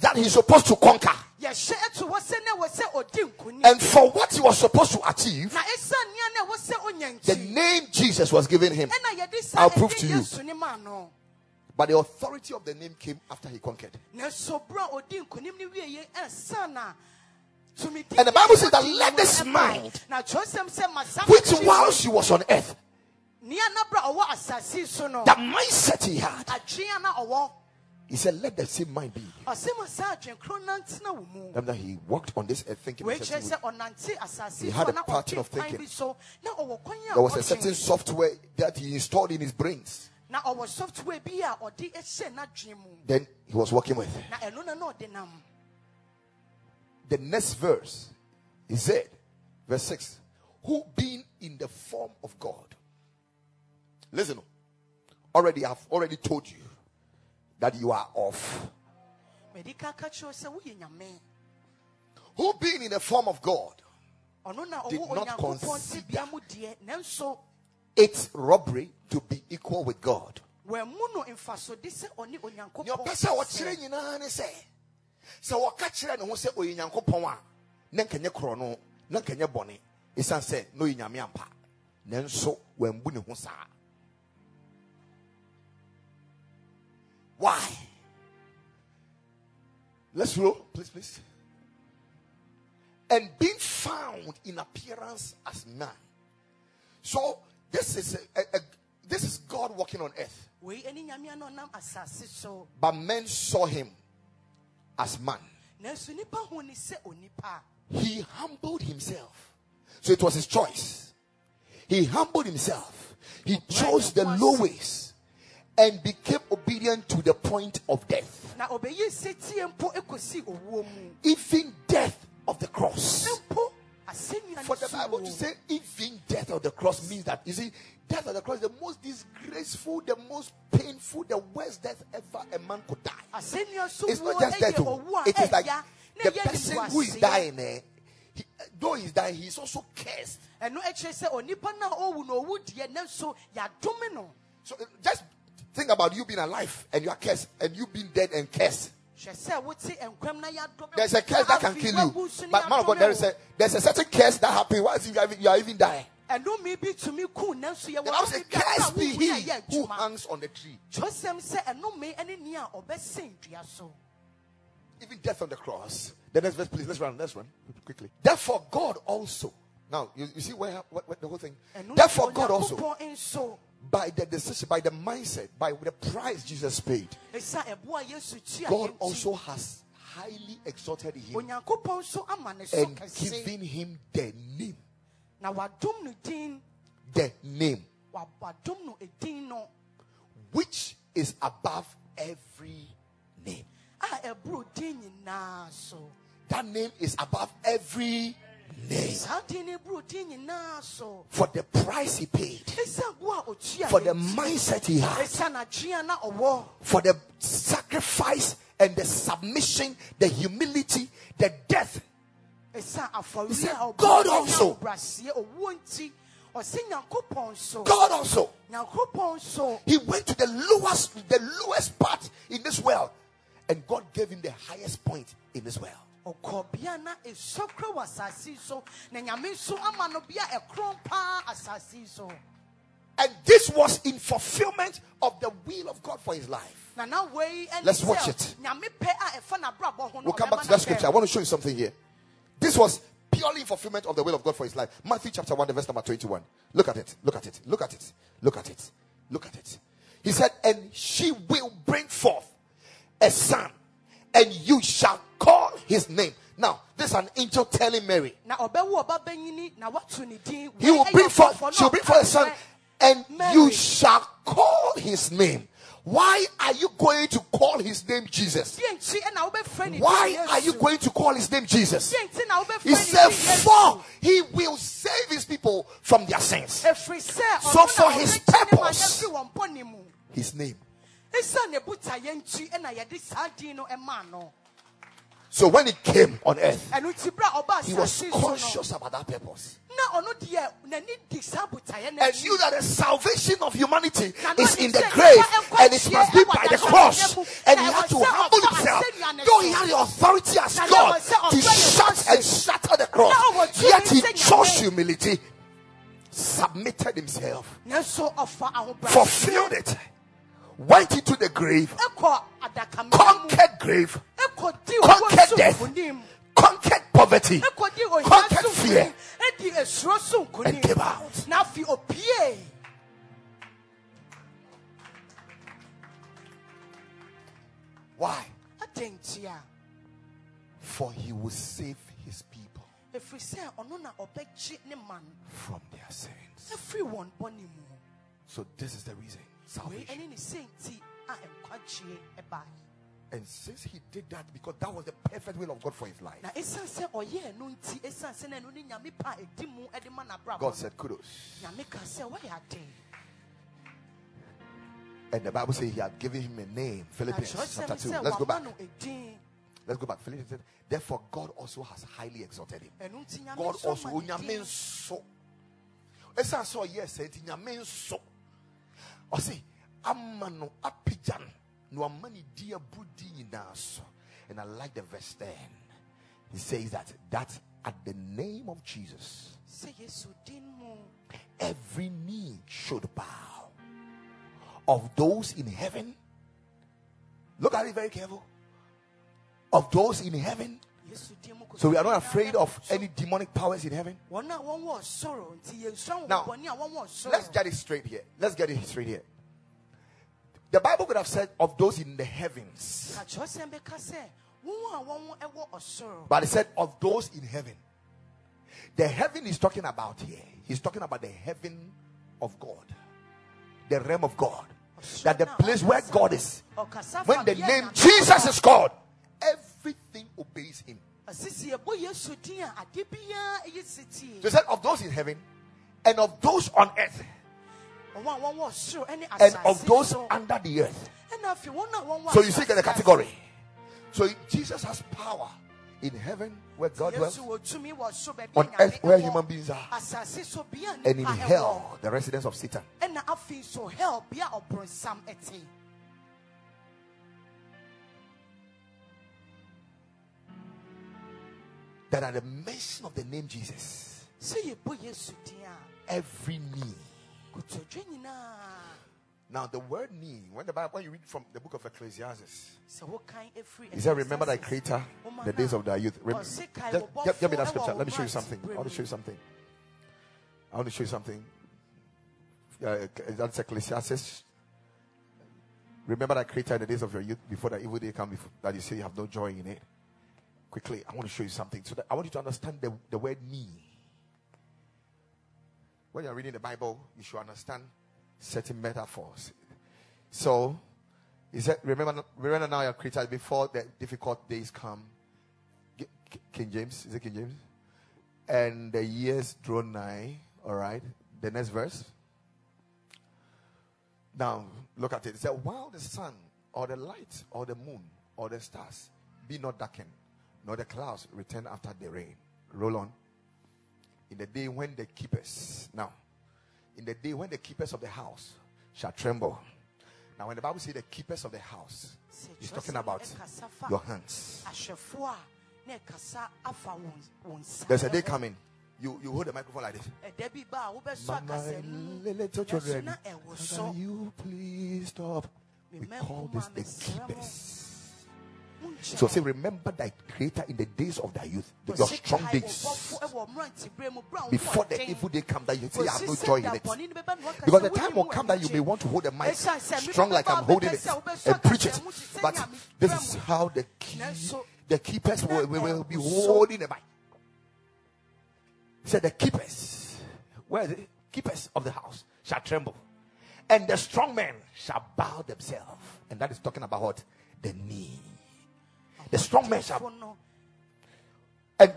that he's supposed to conquer. yɛhyɛ ɛto hɔ sɛ na ɛwɔ sɛ ɔdi nkonim And for what he was supposed to achieve, na ɛsiane nea na ɛwɔ sɛ ɔnya the name Jesus was given him. ɛna yɛde saa I'll prove to you. yesu ne maa no But the authority of the name came after he conquered. nanso bere a ɔdi nkonim ne wieɛ ɛnsa na tumi And the Bible says that let this mind, na kyerɛsɛm sɛ ma which no, she was on earth, nea na bere a ɔwɔ asase yi so no the mindset he had, adwea na ɔwɔ he said, let the same mind be. ɔsɛ ma saa adwene koro nantena wo mu Remember, he walked on this earth thinking a wei certain kyerɛ way. sɛ He had a pattern of thinking. so na ɔwɔ kwan a There was a certain software that he installed in his brains. na ɔwɔ software bi a ɔde hyɛ n'adwene Then he was working with. na ɛno na na The next verse, he said, verse 6, who being in the form of God. Listen, already I've already told you that you are off. mɛde ka ka kyerɛ wo sɛ woyɛ nyame Who being in the form of God, Did not consider. tebea mu deɛ nanso it's robbery to be equal with God. wɔammu no mfasode sɛ ɔne Your person what kyerɛ nyinaa ne sɛ sɛ wɔka kyerɛ ne ho sɛ ɔyɛ nyankopɔn a na nkɛnyɛ korɔ no na nkɛnyɛ bɔne ɛsiane sɛ na ɔyɛ nyame ampa nanso wambu ne why? Let's roll. Please please. And being found in appearance as man. So this is a, a- a- this is god walking on earth. Wei ne nyame a na ɔnam asase so. But men saw him as man. nanso nipa hu ne sɛ onipa. He humbled himself. So it was his choice. He humbled himself. He chose the lowest and became obedient to the point of death. na ɔbɛyi setie mpo ekosi owuo mu Even death of the cross. For the Bible to say even death of the cross means that you see, death of the cross is the most disgraceful, the most painful, the worst death ever a man could die. It's not just death. oh. It is like the person who is dying, eh, he, though he's dying, he's also cursed. ɛno ɛkyerɛ sɛ onipa no a ɔwu no owu deɛ nanso yɛadome no So uh, just think about you being alive and you are cursed, and you being dead and cursed. hwɛ sɛ wote nkwam na yɛadome There's a curse that can kill you. But man of God, there is a there's a certain curse that happens once you are, even- you are even dying. ɛnome bi tumi ku nanso The yɛwɔ Bible says, nnome bi a "Cursed be he who hangs on the tree." kyerɛsɛm sɛ ɛnome ne ni a ɔbɛsɛn dua so Even death on the cross. The next verse, please. Let's run. Let's run quickly. Therefore, God also. Now you, you see where what, what the whole thing. Therefore, God also by the decision, by the mindset, by the price Jesus paid, ɛsa ɛboa yesu tua God also has highly exalted him onyankopɔn nso ama ne so and given him the name, na wadom no din. The name. Wa- wadom no edin no. Which is above every name. a ɛboro din nyinaa so. That name is above every name. saa din no ɛboro din nyinaa so. For the price he paid, ɛsiane wo a otua for the mindset he had, ɛsiane adwea na ɔwɔ. For the sacrifice and the submission, the humility, the death. He said, God also- ɔbraseɛ owuo nti ɔsɛ nyankopɔn so God also, he went to the lowest, the lowest part in this world, and God gave him the highest point in this world. Ɔkɔ bea na wɔ asase so na nyame nso ama no ɛkorɔn paa asase so And this was in fulfillment of the will of God for his life. na na wei ɛne Let's watch it. nyame pɛ a ɛfa n'abrabɔ ho no We'll come back to that scripture. I want to show you something here. This was purely in fulfillment of the will of God for his life. Matthew chapter 1, verse number 21. Look at it. Look at it. Look at it. Look at it. Look at it. He said, And she will bring forth a son, and you shall call his name. Now, this is an angel telling Mary, na ɔbɛwo ɔba bɛnyini na watu ne din He will bring forth, she'll bring forth a son, and Mary. you shall call his name. Why are you going to call his name Jesus? deɛ nti ɛna wobɛfrɛ ne din Why are you going to call his name Jesus? deɛ nti na wobɛfrɛ He said. For he will save his people from their sins. So for his purpose- yɛfiri wɔn bɔne mu His name. So when he came on earth, he was conscious about that purpose. And knew that the salvation of humanity is in the grave and it must be by the cross. And he had to humble himself, though he had the authority as God to shut and shatter the cross. Yet he chose humility, submitted himself, fulfilled it, went into the grave conquered grave, conquered death. conquered poverty, conquered fear, nkonim ɛdi esuro so and came out. na afi opie Why? For he will save his people ɛfiri sɛ ɔno na ɔbɛgye ne ma no from their sins. ɛfiri wɔn bɔne mu So this is the reason. Salvation. Ɛne ne sɛnti a nkwagyeɛ ɛbae And since he did that, because that was the perfect will of God for his life, na ɛsiane sɛ ɔyɛɛ no nti ɛsiane sɛ na ɛno ne nyame pa a ɛdi mu de ma God said, Kudos. nyame ka sɛ woayɛ aden And the Bible says he had given him a name. Philippians chapter 2. Let's go back. Let's go back. Philippians said, Therefore, God also has highly exalted him. ɛno nti nyame God also, ma ne Onyame din. nso. Ɛsan sɛ ɔyɛ sɛ nti Nyame nso. Oh, Ɔse, ama no apagya no na wama ne di abudi so. And I like the verse 10. He says that that at the name of Jesus, sɛ yesu din mu every knee should bow of those in heaven. Look at it very careful. Of those in heaven. yesu din mu So we are not afraid of any demonic powers in heaven. wɔn a wɔn wɔ soro nti yɛnsua Now, wɔn bɔne a wɔn wɔ soro Let's get it straight here. Let's get it straight here. The Bible could have said of those in the heavens, ka kyerɛsɛm bɛka sɛ wɔn a wɔn wɔ ɔsoro but it said of those in heaven. The heaven he's talking about here, he's talking about the heaven of God, the realm of God, that the place where God is. When the name Jesus is called, everything obeys him. asisi ɛbɔ yesu din a ade biara ɛyɛ sitie So he said of those in heaven and of those on earth and of those under the earth. ɛna afei wɔn a wɔn wɔ So you see the a category. So Jesus has power in heaven where God dwells, yesu wɔ tumi wɔ soro baabi on earth where human beings are, asase so bea and in hell, the residence of Satan. ɛna afei so hell bea ɔbronsam ɛte That at the mention of the name Jesus, sɛ yɛbɔ yesu din a every knee. Now the word knee, when the Bible, when you read from the book of Ecclesiastes, sɛ wokan ɛfiri he said, "Remember thy Creator, the days of thy youth." Rem- just, give me that scripture. Let me show you something. I want to show you something. I want to show you something. Uh, that's Ecclesiastes. Remember thy Creator in the days of your youth, before the evil day come, before, that you say you have no joy in it. Quickly, I want to show you something. So that I want you to understand the, the word knee. When you're reading the Bible, you should understand certain metaphors. So, he said, remember, remember now your creator before the difficult days come. King James, is it King James? And the years draw nigh. All right. The next verse. Now, look at it. It said, while the sun or the light or the moon or the stars be not darkened, nor the clouds return after the rain. Roll on. In the day when the keepers, now, in the day when the keepers of the house shall tremble. Now, when the Bible says the keepers of the house, it's talking about your hands. ahwɛfoɔ a na ɛkasa afa wɔn- wɔn nsa There's a day coming. You, you hold the microphone like this. ɛda bi ba a wobɛsɔ Mama, little children, can you please stop? We call this the keepers. So say, remember thy creator in the days of thy youth, the- your strong days, bɔfo ɛwɔ mmeranteberɛ mu, bere a wo before the evil day come that you say, I have no joy in it. bɔne no bɛba na woaka Because the time will come that you may want to hold the mic Ɛsiane sɛ mmepɔ strong like I'm holding it and preach it. akasamu te sɛ But this is how the key, the keepers will, will, be holding the mic. Said, The keepers, where it? Keepers of the house shall tremble, and the strong men shall bow themselves. And that is talking about what? The knee. The strong men shall And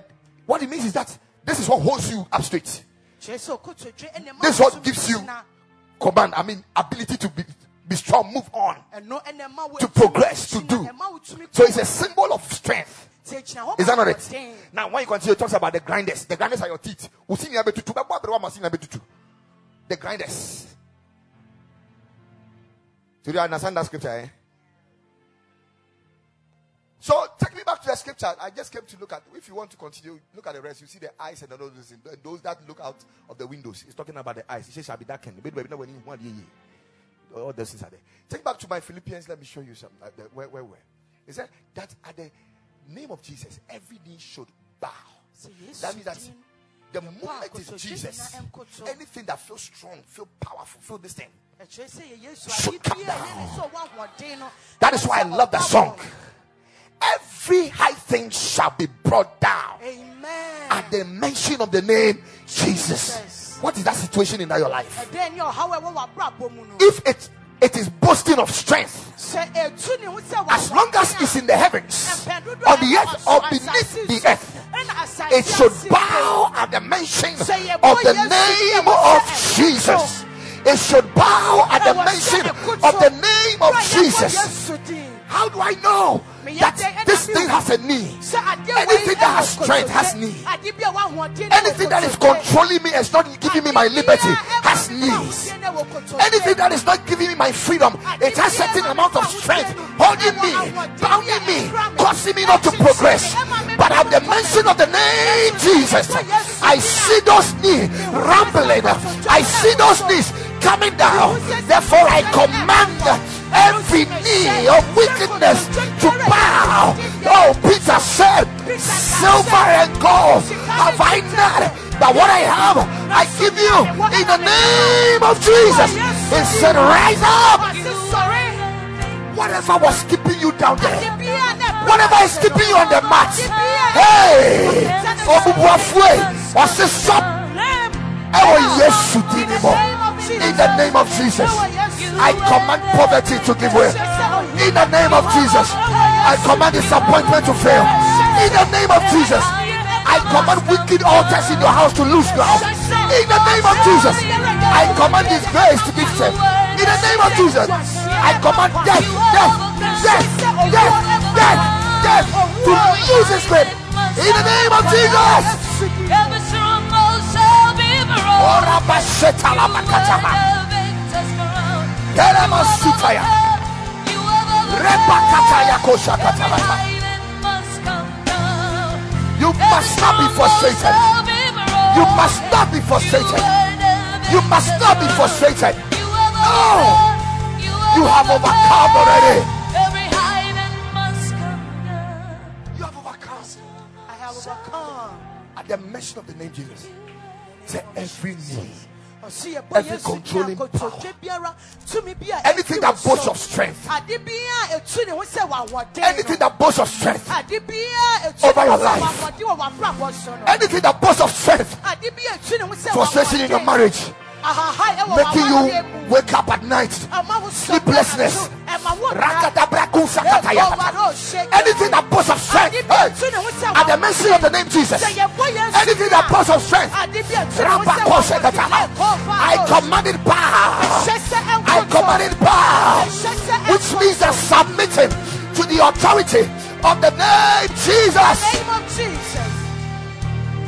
what it means is that this is what holds you up straight. This is what gives you command. I mean, ability to be, be strong, move on. To progress, to do. So it's a symbol of strength. Is that not it? Now, when you continue, it talks about the grinders. The grinders are your teeth. The grinders. Do you understand that scripture? Eh? So take me back to the scripture I just came to look at. If you want to continue, look at the rest. You see the eyes and the noses, and those that look out of the windows. He's talking about the eyes. He says, "Shall be darkened." Baby, baby, no, when you want, yeah, yeah. All those things are there. Take back to my Philippians. Let me show you something. Uh, the- where, where, where? He said that at the name of Jesus, every knee should bow. That means that the moment is Jesus, anything that feels strong, feel powerful, feel this thing. ɛkyerɛ sɛ yɛ yesu Should come down. ɛyɛ ne sɛ ɔwɔ ahoɔden no That is why I love that song. Every high thing shall be brought down amen at the mention of the name Jesus. Jesus. What is that situation in your life? ɛdɛn ne ɔhaw a ɛwɔ w'abrabɔ mu no If it it is boasting of strength, sɛ etu ne ho sɛ as long as it's in the heavens, on the earth, or beneath the earth, it should bow at the mention of the name of Jesus. It should bow at the mention of the name of Jesus. How do I know that this thing has a knee? Anything that has strength has knee. Anything that is controlling me and not giving me my liberty has knees. Anything that is not giving me my freedom, it has certain amount of strength holding me, bounding me, causing me not to progress. But at the mention of the name Jesus, I see those knees rumbling. I see those knees coming down. Therefore, I command every knee of wickedness to bow. Oh, Peter said, Silver and gold have I not, but what I have, I give you in the name of Jesus. He said, Rise up. Whatever was keeping you down there, whatever is keeping you on the mat, hey, oh, Obubuafue, or say stop. Oh, in the name of Jesus. I command poverty to give way. In the name of Jesus, I command disappointment to fail. In the name of Jesus, I command wicked altars in your house to lose ground. In the name of Jesus, I command disgrace to be set. In the name of Jesus, I command death, death, death, death, death, death to lose its grip. In the name of Jesus. Ora basheta la makatama. Terema sutaya. Repa kataya kosha katabata. You must not be frustrated. You must not be frustrated. You must not be frustrated. No. You have overcome already. You have overcome. I have overcome. At the mention of the name Jesus, say every knee, Every controlling a anything that boasts of strength, anything that boasts of strength, Over your life. anything that boasts of strength, frustration in your marriage, making you wake up at night, sleeplessness, anything that boasts of strength, hey, at the mention of the name Jesus, anything that boasts of strength, I ɔhyɛ. command it bow. Ɛhyɛ sɛ I ɛnkoto. command it bow. Which means that submitting to the authority of the name Jesus. name of Jesus.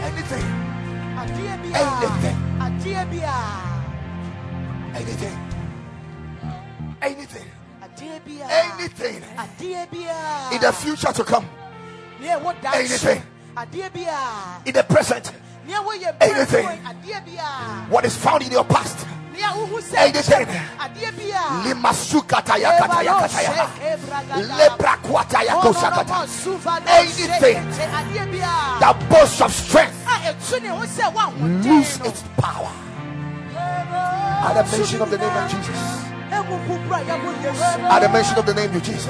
Anything, Anything. A. Adeɛ bi a. anything, anything, Adeɛ bi a. anything Adeɛ bi a. in the future to come, Ní ẹ̀wọ̀ dáṣẹ́. anything. Adeɛ bi a. in the present, Ní ẹ̀wọ̀ yẹ Anything. bẹ́ẹ̀ adeɛ bi a. what is found in your past. Ní ẹ̀wọ̀ sẹ́. Anything. Limasukataya kataya kataya. Lebrakwataya kosakata. Anything. The boast of strength A etu ne ho sẹ́ wà wọ́n lose its power at the mention of the name of Jesus. At the mention of the name of Jesus.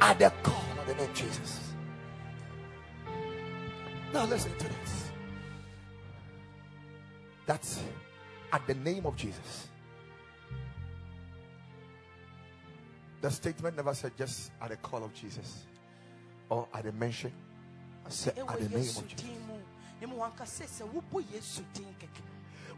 At the call of the name of Jesus. Now listen to this. That's at the name of Jesus. The statement never said just at the call of Jesus or at the mention. I said at the name of Jesus.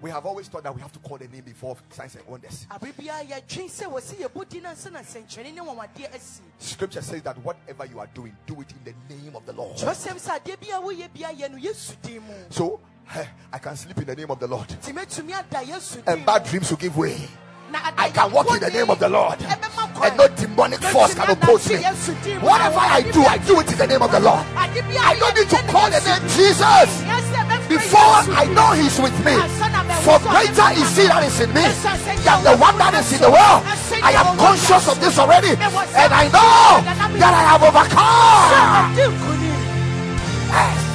We have always thought that we have to call the name before signs and wonders. Abibia ya dwen sɛ wɔsi yɛ bɔ din ansa na nsɛnkyerɛnne ne wɔwadeɛ asi. Scripture says that whatever you are doing, do it in the name of the Lord. Kyerɛsɛm sɛ adeɛ bi a woyɛ bi ayɛ no Yesu din mu. So eh, I can sleep in the name of the Lord. Tìmɛtumi ada Yesu din And bad dreams will give way. I can walk in the name of the Lord. And no demonic force can oppose me. Whatever I do, I do it in the name of the Lord. I don't need to call the name Jesus before I know He's with me. For greater is He that is in me than the one that is in the world. I am conscious of this already, and I know that I have overcome. Yes.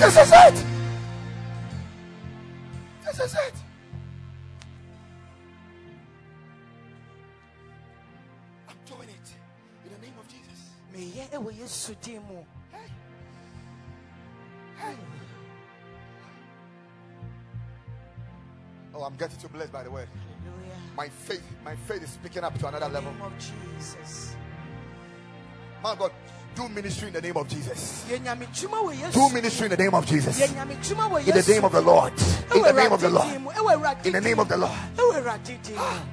This is it. This is it. I'm doing it in the name of Jesus. meyɛ ɛwɔ yesu din mu Hey. Oh, I'm getting too blessed by the word. Hallelujah. My faith, my faith is picking up to another level. name of jesus My God, do ministry in the name of Jesus. yɛnyame dwuma wɔ yesu Do ministry in the name of Jesus. yɛnyame dwuma wɔ In the name of the Lord. In the name of the Lord. In the name of the Lord. ɛwɔ awurade din mu ah.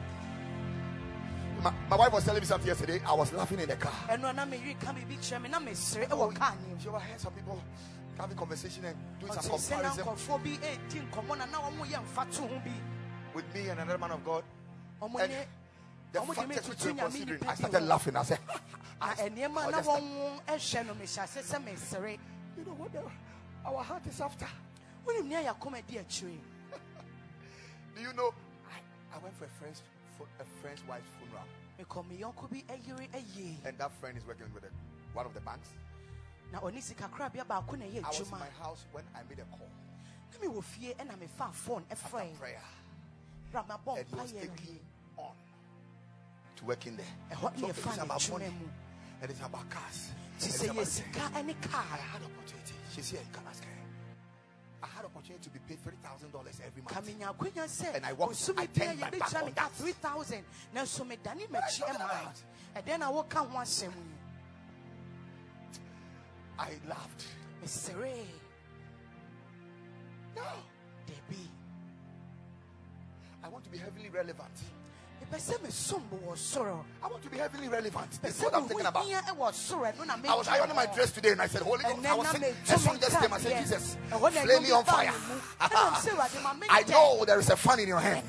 My, my wife was telling me something yesterday. I was laughing in the car. ɛno na meyere ka biribi kyerɛ me na mesere ɛwɔ kaa ne mu She overheard some people having conversation and doing some ɔte sɛ na comparison nkɔfoɔ bi ɛdi nkɔmmɔ na na ɔmo yɛ mfa to ho bi with me and another man of God. And the fact that we were considering, I started laughing. I said, I'll na just- wɔn ɛhwɛ no mehyɛ ase sɛ mesere you know what the, our heart is after. wonim nea yɛakɔma di akyire Do you know? I, I went for a friend's for a friend's wife's funeral, mekɔ me yɔnko bi ayere ayie and that friend is working with a, one of the banks. Na ɔne sikakorabea baako na ɛyɛ I was in adwuma my house when I made a call na mewɔ fie ɛna mefaa phone after ɛfrɛ prayer, bra mabɔ and he was mpayɛ taking on to work in there. ɛhɔ ne So yɛfa it's no about adwuma mu and it's about cars. nti and it's sɛ about- yɛ sika ne I had opportunity. She's here. You can ask her. I had opportunity to be paid three thousand dollars every month. menya akwanya sɛ And I walked- I bia turned my back yɛbɛtua on me ka that. 3000 nanso medane m'akyi talking ma about? ɛdɛn na woka ho asɛm yi I laughed. mesere No, dabi I want to be heavily relevant. Mepɛ sɛ mesom bo wɔ soro I want to be heavily relevant. That's what I'm thinking about. hia wɔ soro ɛno na I was ironing my dress today and I said, Holy Ghost, I was saying, a song just came. I said, Jesus, flame me on fire. I know there is a fan in your hand.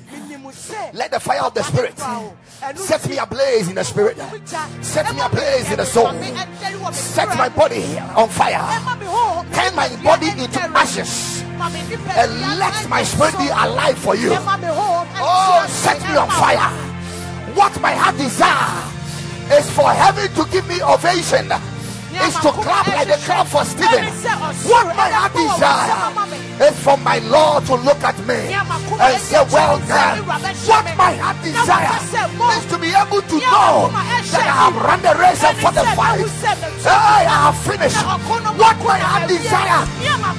Let the fire of the Spirit set me ablaze in the Spirit, set me ablaze in the soul, set my body on fire, turn my body into ashes, and let my spirit be alive for you. Oh, set me on fire. What my heart desires is for heaven to give me ovation, is to clap like the clap for Stephen. What my heart desire is for my Lord to look at me and say, Well done. What my heart desire is to be able to know that I have run the race and fought the fight. I have finished. What my heart desire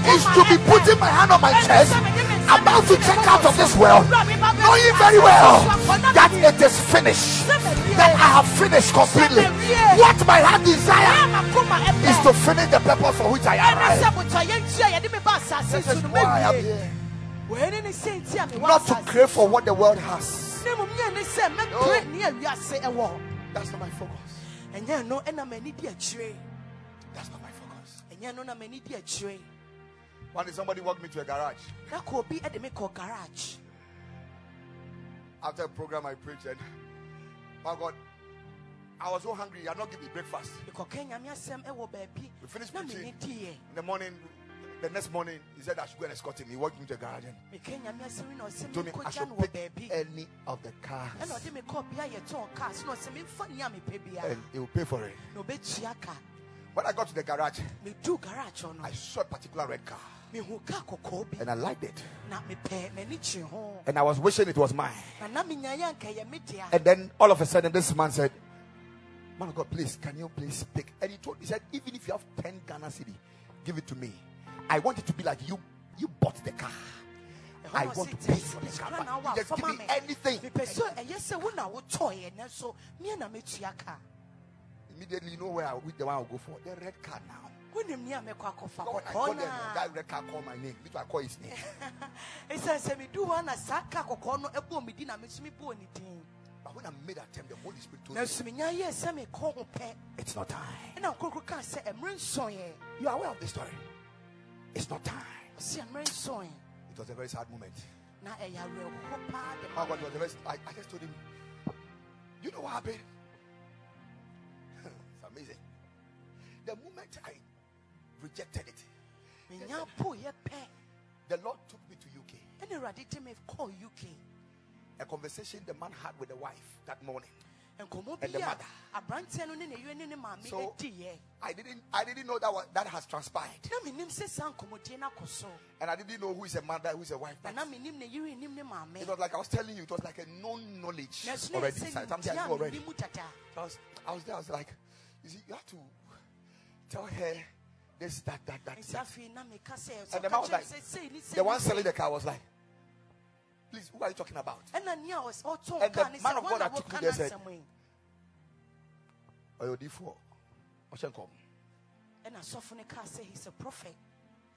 is to be putting my hand on my chest, about to check out of this world, knowing very well that it is finished, that I have finished completely. What my heart desire is to finish the purpose for which I arrived. This is why I am here. Not to crave for what the world has. Oh. That's not my focus. ɛnyɛ no ɛna m'ani di akyire That's not my focus. ɛnyɛ no na m'ani di akyire One day somebody walked me to a garage. ka obi ɛde me kɔ garage After a program I preached, and my God, I was so hungry. He had not given me breakfast. mekɔka nyame asɛm ɛwɔ baabi We finished preaching. diɛ In the morning, the next morning, he said I should go and escort him. He walked me to the garage and meka nyame asɛm na ɔsɛ told me I should pick any of the cars ɛna ɔde me kɔ bea yɛtɔn cars na ɔsɛ memfa nea mepɛ biara and he will pay for it. na ɔbɛtua ka When I got to the garage, medu garage hɔ no I saw a particular red car mehu kaa kɔkɔɔ bi and I liked it. na mepɛ m'ani kye ho And I was wishing it was mine. na na menyaeɛ anka ɛyɛ me dea And then all of a sudden, this man said, Man of God, please, can you please pick? And he told he said, even if you have 10 Ghana cedi, give it to me. I want it to be like you you bought the car. I want to pay for the car. but you Just give me me." anything. mepɛ sɛ ɛyɛ sɛ wo eh, na wotɔeɛ nanso meɛ na mɛtua ka Immediately, you know where I, the one I'll go for? The red car now. Wonim ne a mɛkɔ akɔfa God, I called them. That red car called my name. Which I call his name. ɛsiane sɛ medu hɔ na saa ka kɔkɔɔ no ɛbɔɔ me din na meso mebɔɔ ne din But when I made that attempt, the Holy Spirit told me, nanso menyayɛɛ sɛ mekɔ ho pɛ It's not time. ɛna nkorokoro kaa sɛ ɛmmerɛ nsɔeɛ You are aware of this story. It's not time. ɔse ɛmmerɛ nsɔe It was a very sad moment. na ɛyɛ awerɛhoɔ paa Oh God, it was a very, I, I just told him, You know what happened? it's amazing. The moment I rejected it, menya po yɛ pɛ the Lord took me to UK. ɛne awurade gye me kɔɔ uk A conversation the man had with the wife that morning. And the mother. aberanteɛ no ne ne yere ne ne maame So- I didn't I didn't know that was, that has transpired. na menim sɛ saa nkɔmmɔdie no akɔ so And I didn't know who is a mother, who is a wife. na na menim ne yere nim ne maame It was like I was telling you, it was like a known knowledge na ɛso ne already. Something I knew already. menim mu dada So I was, I was there, I was like, you see, you have to tell her this, that, that, that. that. afei na meka sɛ And the man was like, kyerɛ me sɛ sei ne sei The one selling the car was like, please, who are you talking about? ɛna nea ɔs- ɔtɔn And the man of God that took me there said- n'asɛm yi Or your D4. Oshenkom. ɛna sɔfo no kaa sɛ he's a prophet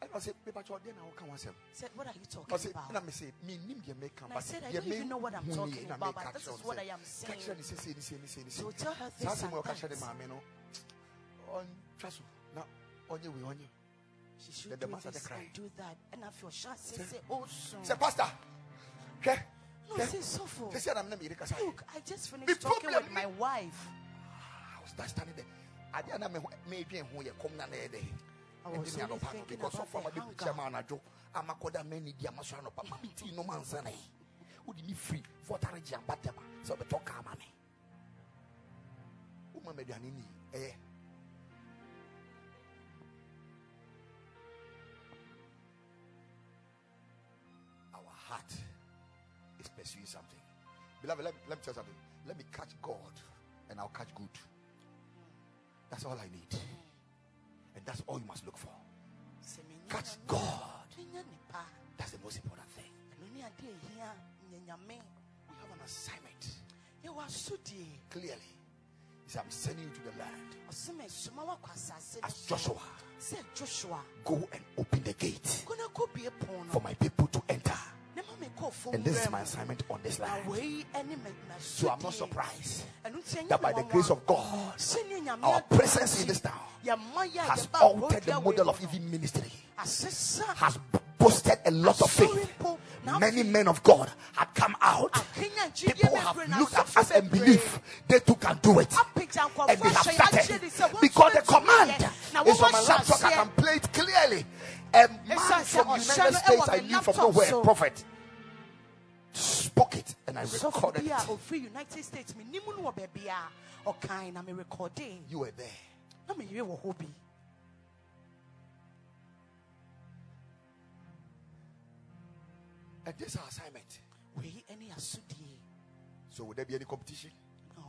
And I said, Chord, then I will come once. said what are you I talking said, about and I say, me nim the And I said, I don't even know what I'm talking about, but this is what I am saying. so tell her this Sasa and mo kasha de that maame no. Oh, on traso. Onye we onye. she should the do master this cry. and do that and afei ɔhyɛ ase Say- sɛ oh soon Say pastor. Hwɛ. no hwɛ. say sɔfo Say say na me na me kasa. look I just The finished talking problem with my wife ah, I was standing there. Ade na me ho- me dwen ho ye kom na na. I was Ɛnti me only thinking because about sɔfo the ama de hunger. kutia ma anadwo ama kɔda ma ni di ama so anɔpa ma no mansa na yi. Wodi ni free fɔtare gye abatɛma sɛ ɔbɛtɔ kaa ma me. Woma me aduane ni ɛyɛ. Heart is pursuing something. Beloved, let, let me tell you something. Let me catch God and I'll catch good. That's all I need. And that's all you must look for. Catch God. That's the most important thing. ɛno ne ade a ɛhia nyɛ nyame We have an assignment. Clearly. He said, I'm sending you to the land. ɔsɛ mesoma woakɔ asase no As. Joshua, joshua go and open the gate kɔ na kɔbie pon for my people to enter. Ne ma mekɔɔfo And this is my assignment on this na land. wei ɛne ma- So I'm not surprised ɛno nti ɛnyɛ that by the grace of God, our presence in this town a has altered the model of even ministry. Has boasted a lot of faith. Many men of God had come out. People have looked at us and bebree believe they too can do it. And they have ahyɛ yɛ agye started de sɛ wɔn because the command is my ahyɛ laptop. I can play it clearly. A man from the United States I knew from nowhere, prophet, spoke it and I recorded it. united states menim no wɔ baabi a ɔkan na merekɔde You were there. na meyere wɔ hɔ bi And this is our assignment. wei ne asodie So would there be any competition? No,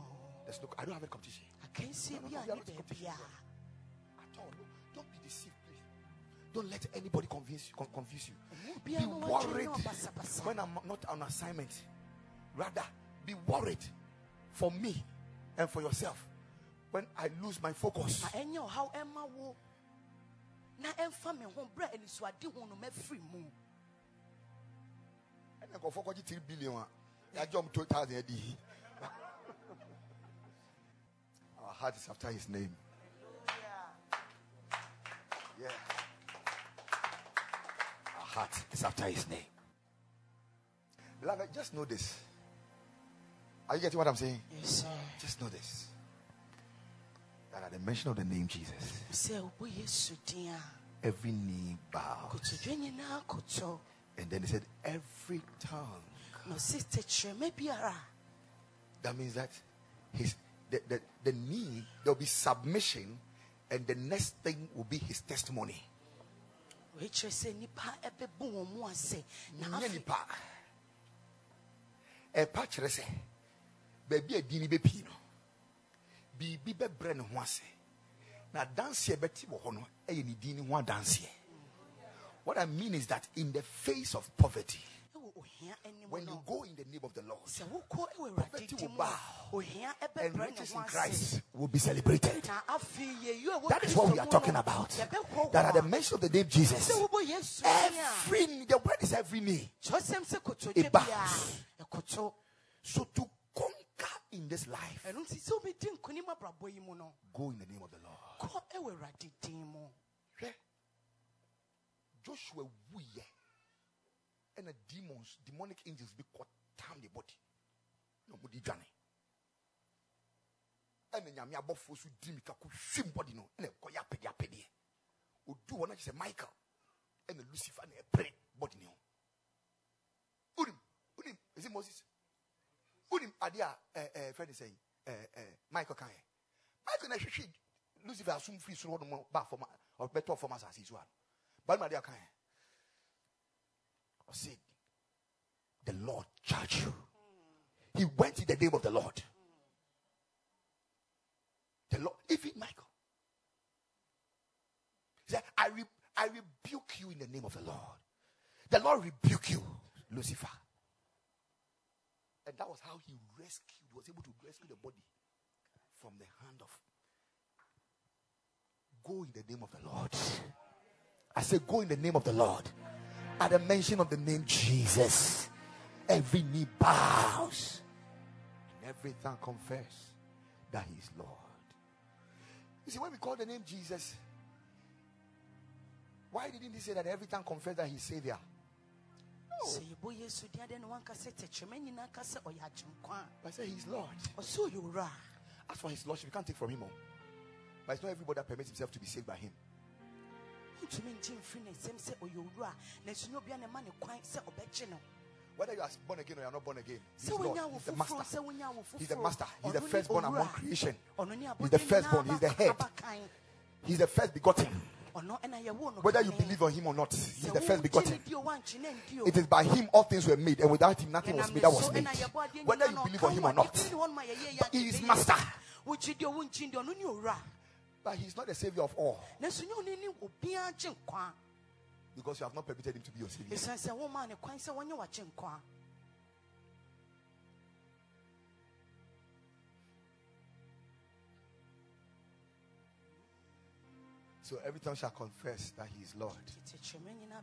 There's no. I don't have any competition akansie No, no, bi no, a we are ne not baabi a at all. No, don't be deceived, please. Don't let anybody convince you. confuse you. Be worried when I'm not on assignment. Rather, be worried for me and for yourself when I lose my focus. ma ɛnyɛ ɔhaw ɛma wo na ɛmfa me ho berɛ a anisoade ho no mɛfiri mu And I go for 3 billion. Ah. I jump 2,000 AD. Our heart is after his name. Yeah. Our heart is after his name. Beloved, just know this. Are you getting what I'm saying? Yes, sir. Just know this. That at the mention of the name Jesus, sɛ wobɔ yesu din a every knee bows. kotodwe nyinaa koto And then he said, every tongue. na ɔse tɛkyerɛma biara That means that his the, the, the knee, there'll be submission, and the next thing will be his testimony. Kyerɛ sɛ nnipa ɛbɛbu wɔn mu ase. Na afei nipa. Ɛpa kyerɛ sɛ baabi a dini bɛpii no biribi bɛbrɛ ne ho ase. Na adanseɛ bɛte wɔ hɔ no ɛyɛ ne dini ho adanseɛ. What i mean is that in the face of poverty when you go in the name of the lord Poverty will bow and riches in christ will be celebrated. Na afei yɛyi a ɛwɔ that is what we are talking about. that at the mention of the name jesus sɛ wobɔ yesu din a every the word is every knee. Kyerɛsɛm sɛ kotodwe It bows. so to conquer in this life ɛno nti sɛ wobɛdi nkonim abrabɔ yi mu no go in the name of the lord. kɔ ɛwɔ awurade din mu. Hwɛ. Joshua ɛna demons demonic angels bi kɔtam ne body. Na ɔmode dwane ɛna nyame abɔfoɔ so di mika ko hwim bɔde no ɛna ɛkɔyɛ apɛdeɛ apɛdeɛ odu kyɛ sɛ michael. Ɛna lucifer na ɛpere bɔde ne ho wonim wonim ɛsɛ moses? Wonim adeɛ a ɛɛ ɛɛ fɛn de michael kan michael na ɛhwehwɛ lucifer asom firi soro hɔ nom ba fam ɔbɛtɔ fam asase so a balima adeɛ kan yɛ ɔsɛ the lord charge you. He went in the name of the lord. The lord even michael. He said i re- i rebuke you in the name of the lord. The lord rebuke you lucifer. And that was how he rescued was able to rescue the body from the hand of go in the name of the lord. I say go in the name of the lord at the mention of the name jesus every knee bows and every tongue confess that he is lord you see when we call the name jesus why didn't he say that every tongue confess that he's savior sɛ yɛbɔ yesu din adɛn na wanka sɛ tɛkyerɛma nyinaa ka sɛ ɔyɛ agyenkwa a I say he's Lord. ɔsɛ ɔyɛ owura a As for his lordship, you can't take from him all. But it's not everybody that permits himself to be saved by him. Wontumi ngye mfiri ne nsɛm sɛ ɔyɛ owura a nanso obia ne ma ne kwan sɛ ɔbɛgye no Whether you are born again or you are not born again, he's Lord. He's the master. sɛ wonya wo He's the master. He's the firstborn among creation. He's the firstborn. He's the head. He's the first begotten. ɔno ɛna yɛwo no Whether you believe on him or not, he's the first begotten. ne di o, woankye ne ndi o. It is by him all things were made, and without him nothing was made that was made. ɛna yɛbɔ adeɛ Whether you believe on him or not, bi ne hɔ no ma yɛyɛ yɛ but he is master. Wogye di o wonkye ndi o, ɔno ne owura But he's not the savior of all nanso nyɛ ɔne ne obiaa gye nkwa because you have not permitted him to be your savior. ɛsiane sɛ womaa ne kwan sɛ wɔnyɛ wagye nkwa So every tongue shall confess that he is Lord. tɛkyerɛma nyinaa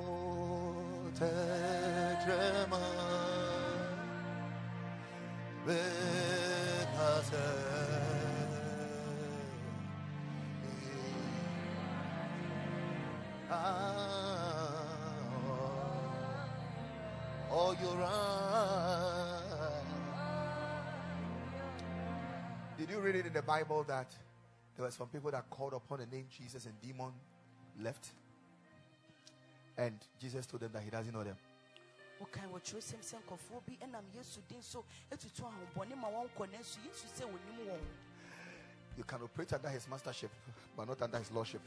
Bible that there were some people that called upon the name Jesus and demon left? And Jesus told them that he doesn't know them. wokan wɔkyerɛsɛm sɛ nkɔfoɔ bi ɛnam yesu din so atutu ahombɔne ma wɔnkɔ nanso yesu sɛ wɔnim wɔn You can operate under his mastership, but not under his lordship.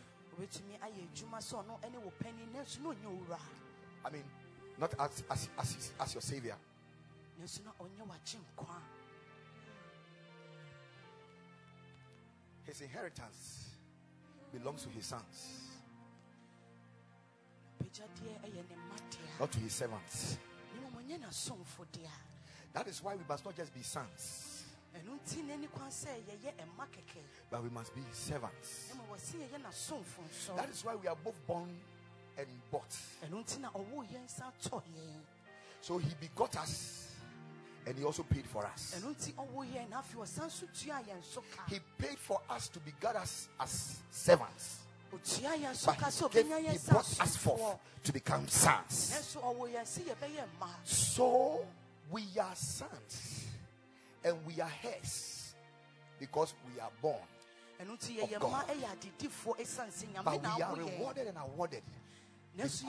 I mean, not as as as, as your savior. His inheritance belongs to his sons, pagyadeɛ ɛyɛ ne mma dea not to his servants. ne mmom ɔnyɛ n'asomfo dea That is why we must not just be sons, ɛno nti n'ani kwan sɛ yɛyɛ ɛma kɛkɛ but we must be servants. na ma wɔse yɛyɛ n'asomfo nso That is why we are both born and bought. ɛno nti na ɔwoo yɛn nsa tɔ yɛn So he begot us and he also paid for us. ɛno nti ɔwoo yɛn na afei ɔsan so tua yɛn so ka He paid for us to be us as servants. so But he, gave, he brought us forth to become sons. nanso ɔwɔ yɛn sɛ yɛbɛyɛ mma So we are sons and we are heirs because we are born. Of God. mma ɛyɛ adedifoɔ ɛsiane sɛ But we are rewarded and awarded. Because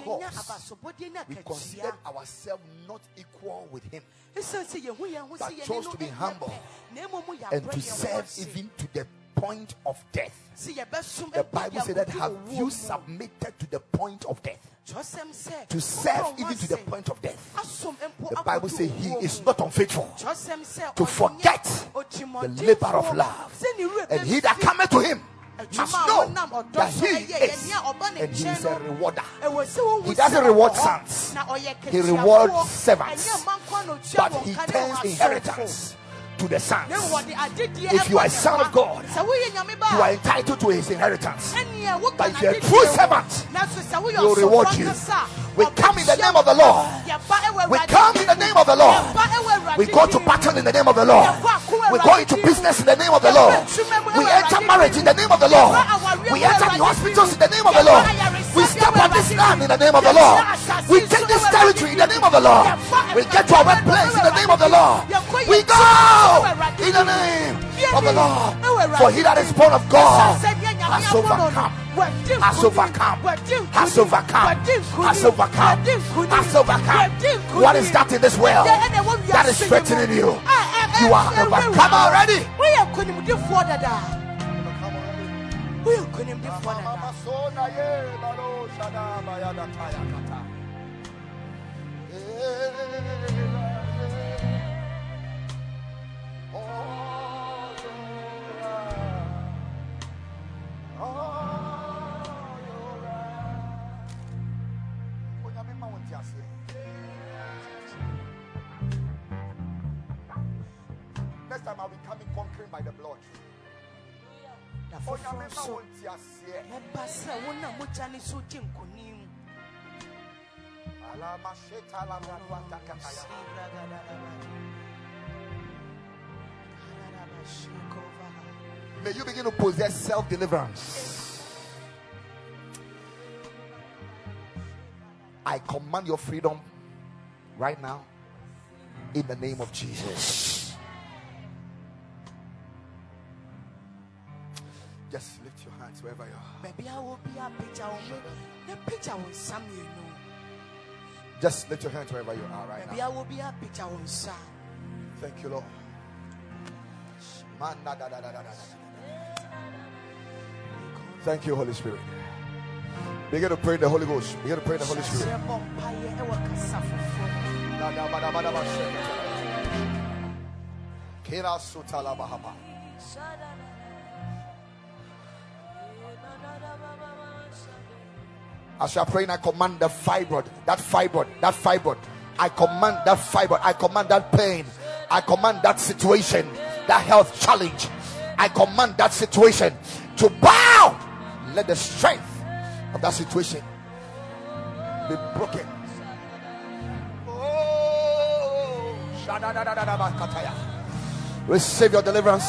We considered ourselves not equal with him ɛsiane sɛ yɛhu yɛn ho But chose to be humble pɛ, na mmom and to serve even to the point of death. The Bible said that have you submitted to the point of death? To serve even to the point of death. The Bible says he is not unfaithful to forget the labor of love. sɛ ne werɛ And he that cometh to him must know that he is yɛnea ɔba ne and he is a rewarder. wohu He doesn't reward hɔ, sons. He rewards servants. Ɛnyɛ mma nkwa But he turns inheritance to the sons. na wɔde adedeɛ If you are a son of. God, sɛ woyɛ nyame ba You are entitled to his inheritance. But if you're a true servant, Nanso sɛ woyɛ he will reward you. We come in the name of the. Lord. We come in the name of the Lord. Yɛba ɛwɔ Awurade We go to battle in the name of the Lord. We go into business in the name of the Lord. We enter marriage in the name of the Lord. We enter the hospitals in the name of the Lord. We step on this land in the name of the Lord. We take this territory in the name of the Lord. We get to our workplace in the name of the Lord. We go in the name of the Lord. For he that is born of God has overcome. Has overcome. Has overcome. Has overcome. Has overcome. What is that in this world that is threatening you? You are overcome already. Nkonimdifoɔ dada woyɛ nkonimdifoɔ dada so nkonim May you begin to possess self deliverance. I command your freedom right now in the name of Jesus. Just lift your hands wherever you are. baabi a wɔ bi apagya wo mo na pagya wo nsa mmienu Just lift your hands wherever you are right baabi now. a wɔ bi apagya wo nsa Thank you, Lord. Man, da, da, da, da, da, da. Thank you, Holy Spirit. Begin to pray in the Holy Ghost. Begin to pray in the Holy Spirit. Hyɛ bɔ mpaeɛ As you are praying, I command the fibroid, that fibroid, that fibroid. I command that fibroid. I command that pain. I command that situation, that health challenge. I command that situation to bow. Let the strength of that situation be broken. Oh. Receive your deliverance.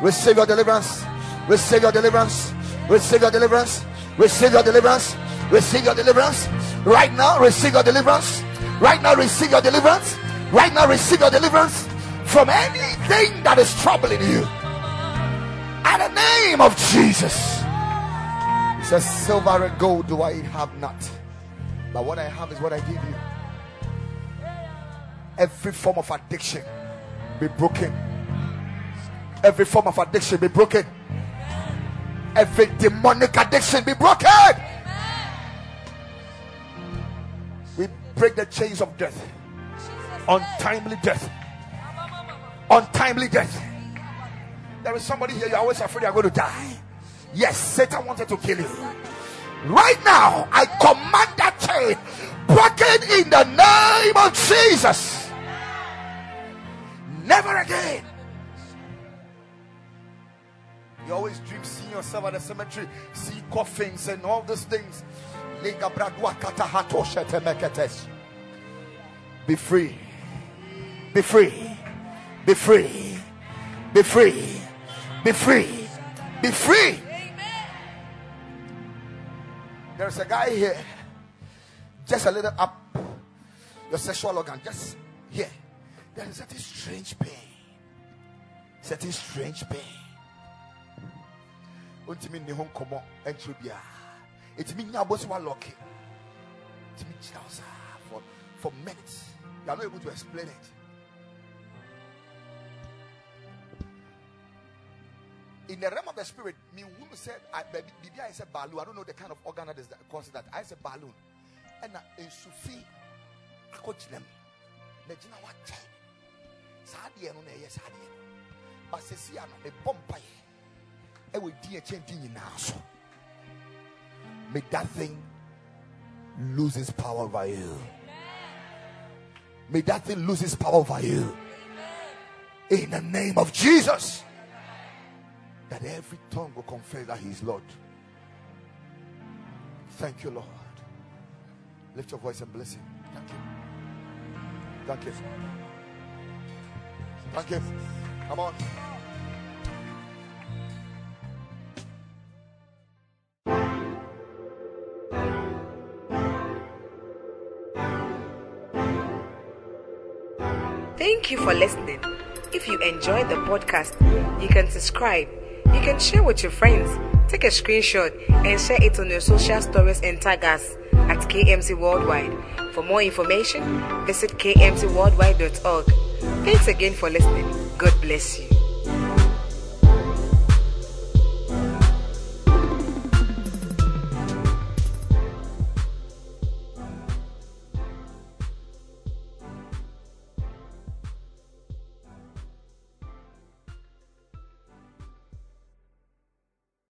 Receive your deliverance. Receive your deliverance. Receive your deliverance. Receive your deliverance. Receive your deliverance. Right now, receive your deliverance. Right now, receive your deliverance. Right now, receive your deliverance from anything that is troubling you. In the name of Jesus. It says, Silver and gold do I have not, but what I have is what I give you. Every form of addiction be broken. Every form of addiction be broken. Every demonic addiction be broken. Break the chains of death, untimely death, untimely death. There is somebody here, you're always afraid you're going to die. Yes, Satan wanted to kill you. Right now, I command that chain broken in the name of Jesus. Never again. You always dream seeing yourself at the cemetery, see coffins and all these things. Be free. Be free. Be free. Be free. Be free. Be free. There's a guy here, just a little up your sexual organ, just here. There is certain strange pain. Certain strange pain. Untimi ni ho nkɔmmɔ ɛntwerɛ biara. Ɛtumi nya saa for, for minutes. You are not able to explain it. in the realm of the spirit, me who said, I, I said balloon. I don't know the kind of organ that is that causes that. I said balloon. And uh, in Sufi, I coach them. Najina what time? Sadi no yes sadi. But se si ano me bompa ye. E we di e chen di. May that thing lose its power over you. May that thing lose its power over you. In the name of Jesus. That every tongue will confess that He is Lord. Thank you, Lord. Lift your voice and bless Him. Thank you. Thank you. Thank you. Come on. You for listening. If you enjoyed the podcast, you can subscribe. You can share with your friends. Take a screenshot and share it on your social stories and tag us at KMC Worldwide. For more information, visit kmcworldwide.org. Thanks again for listening. God bless you.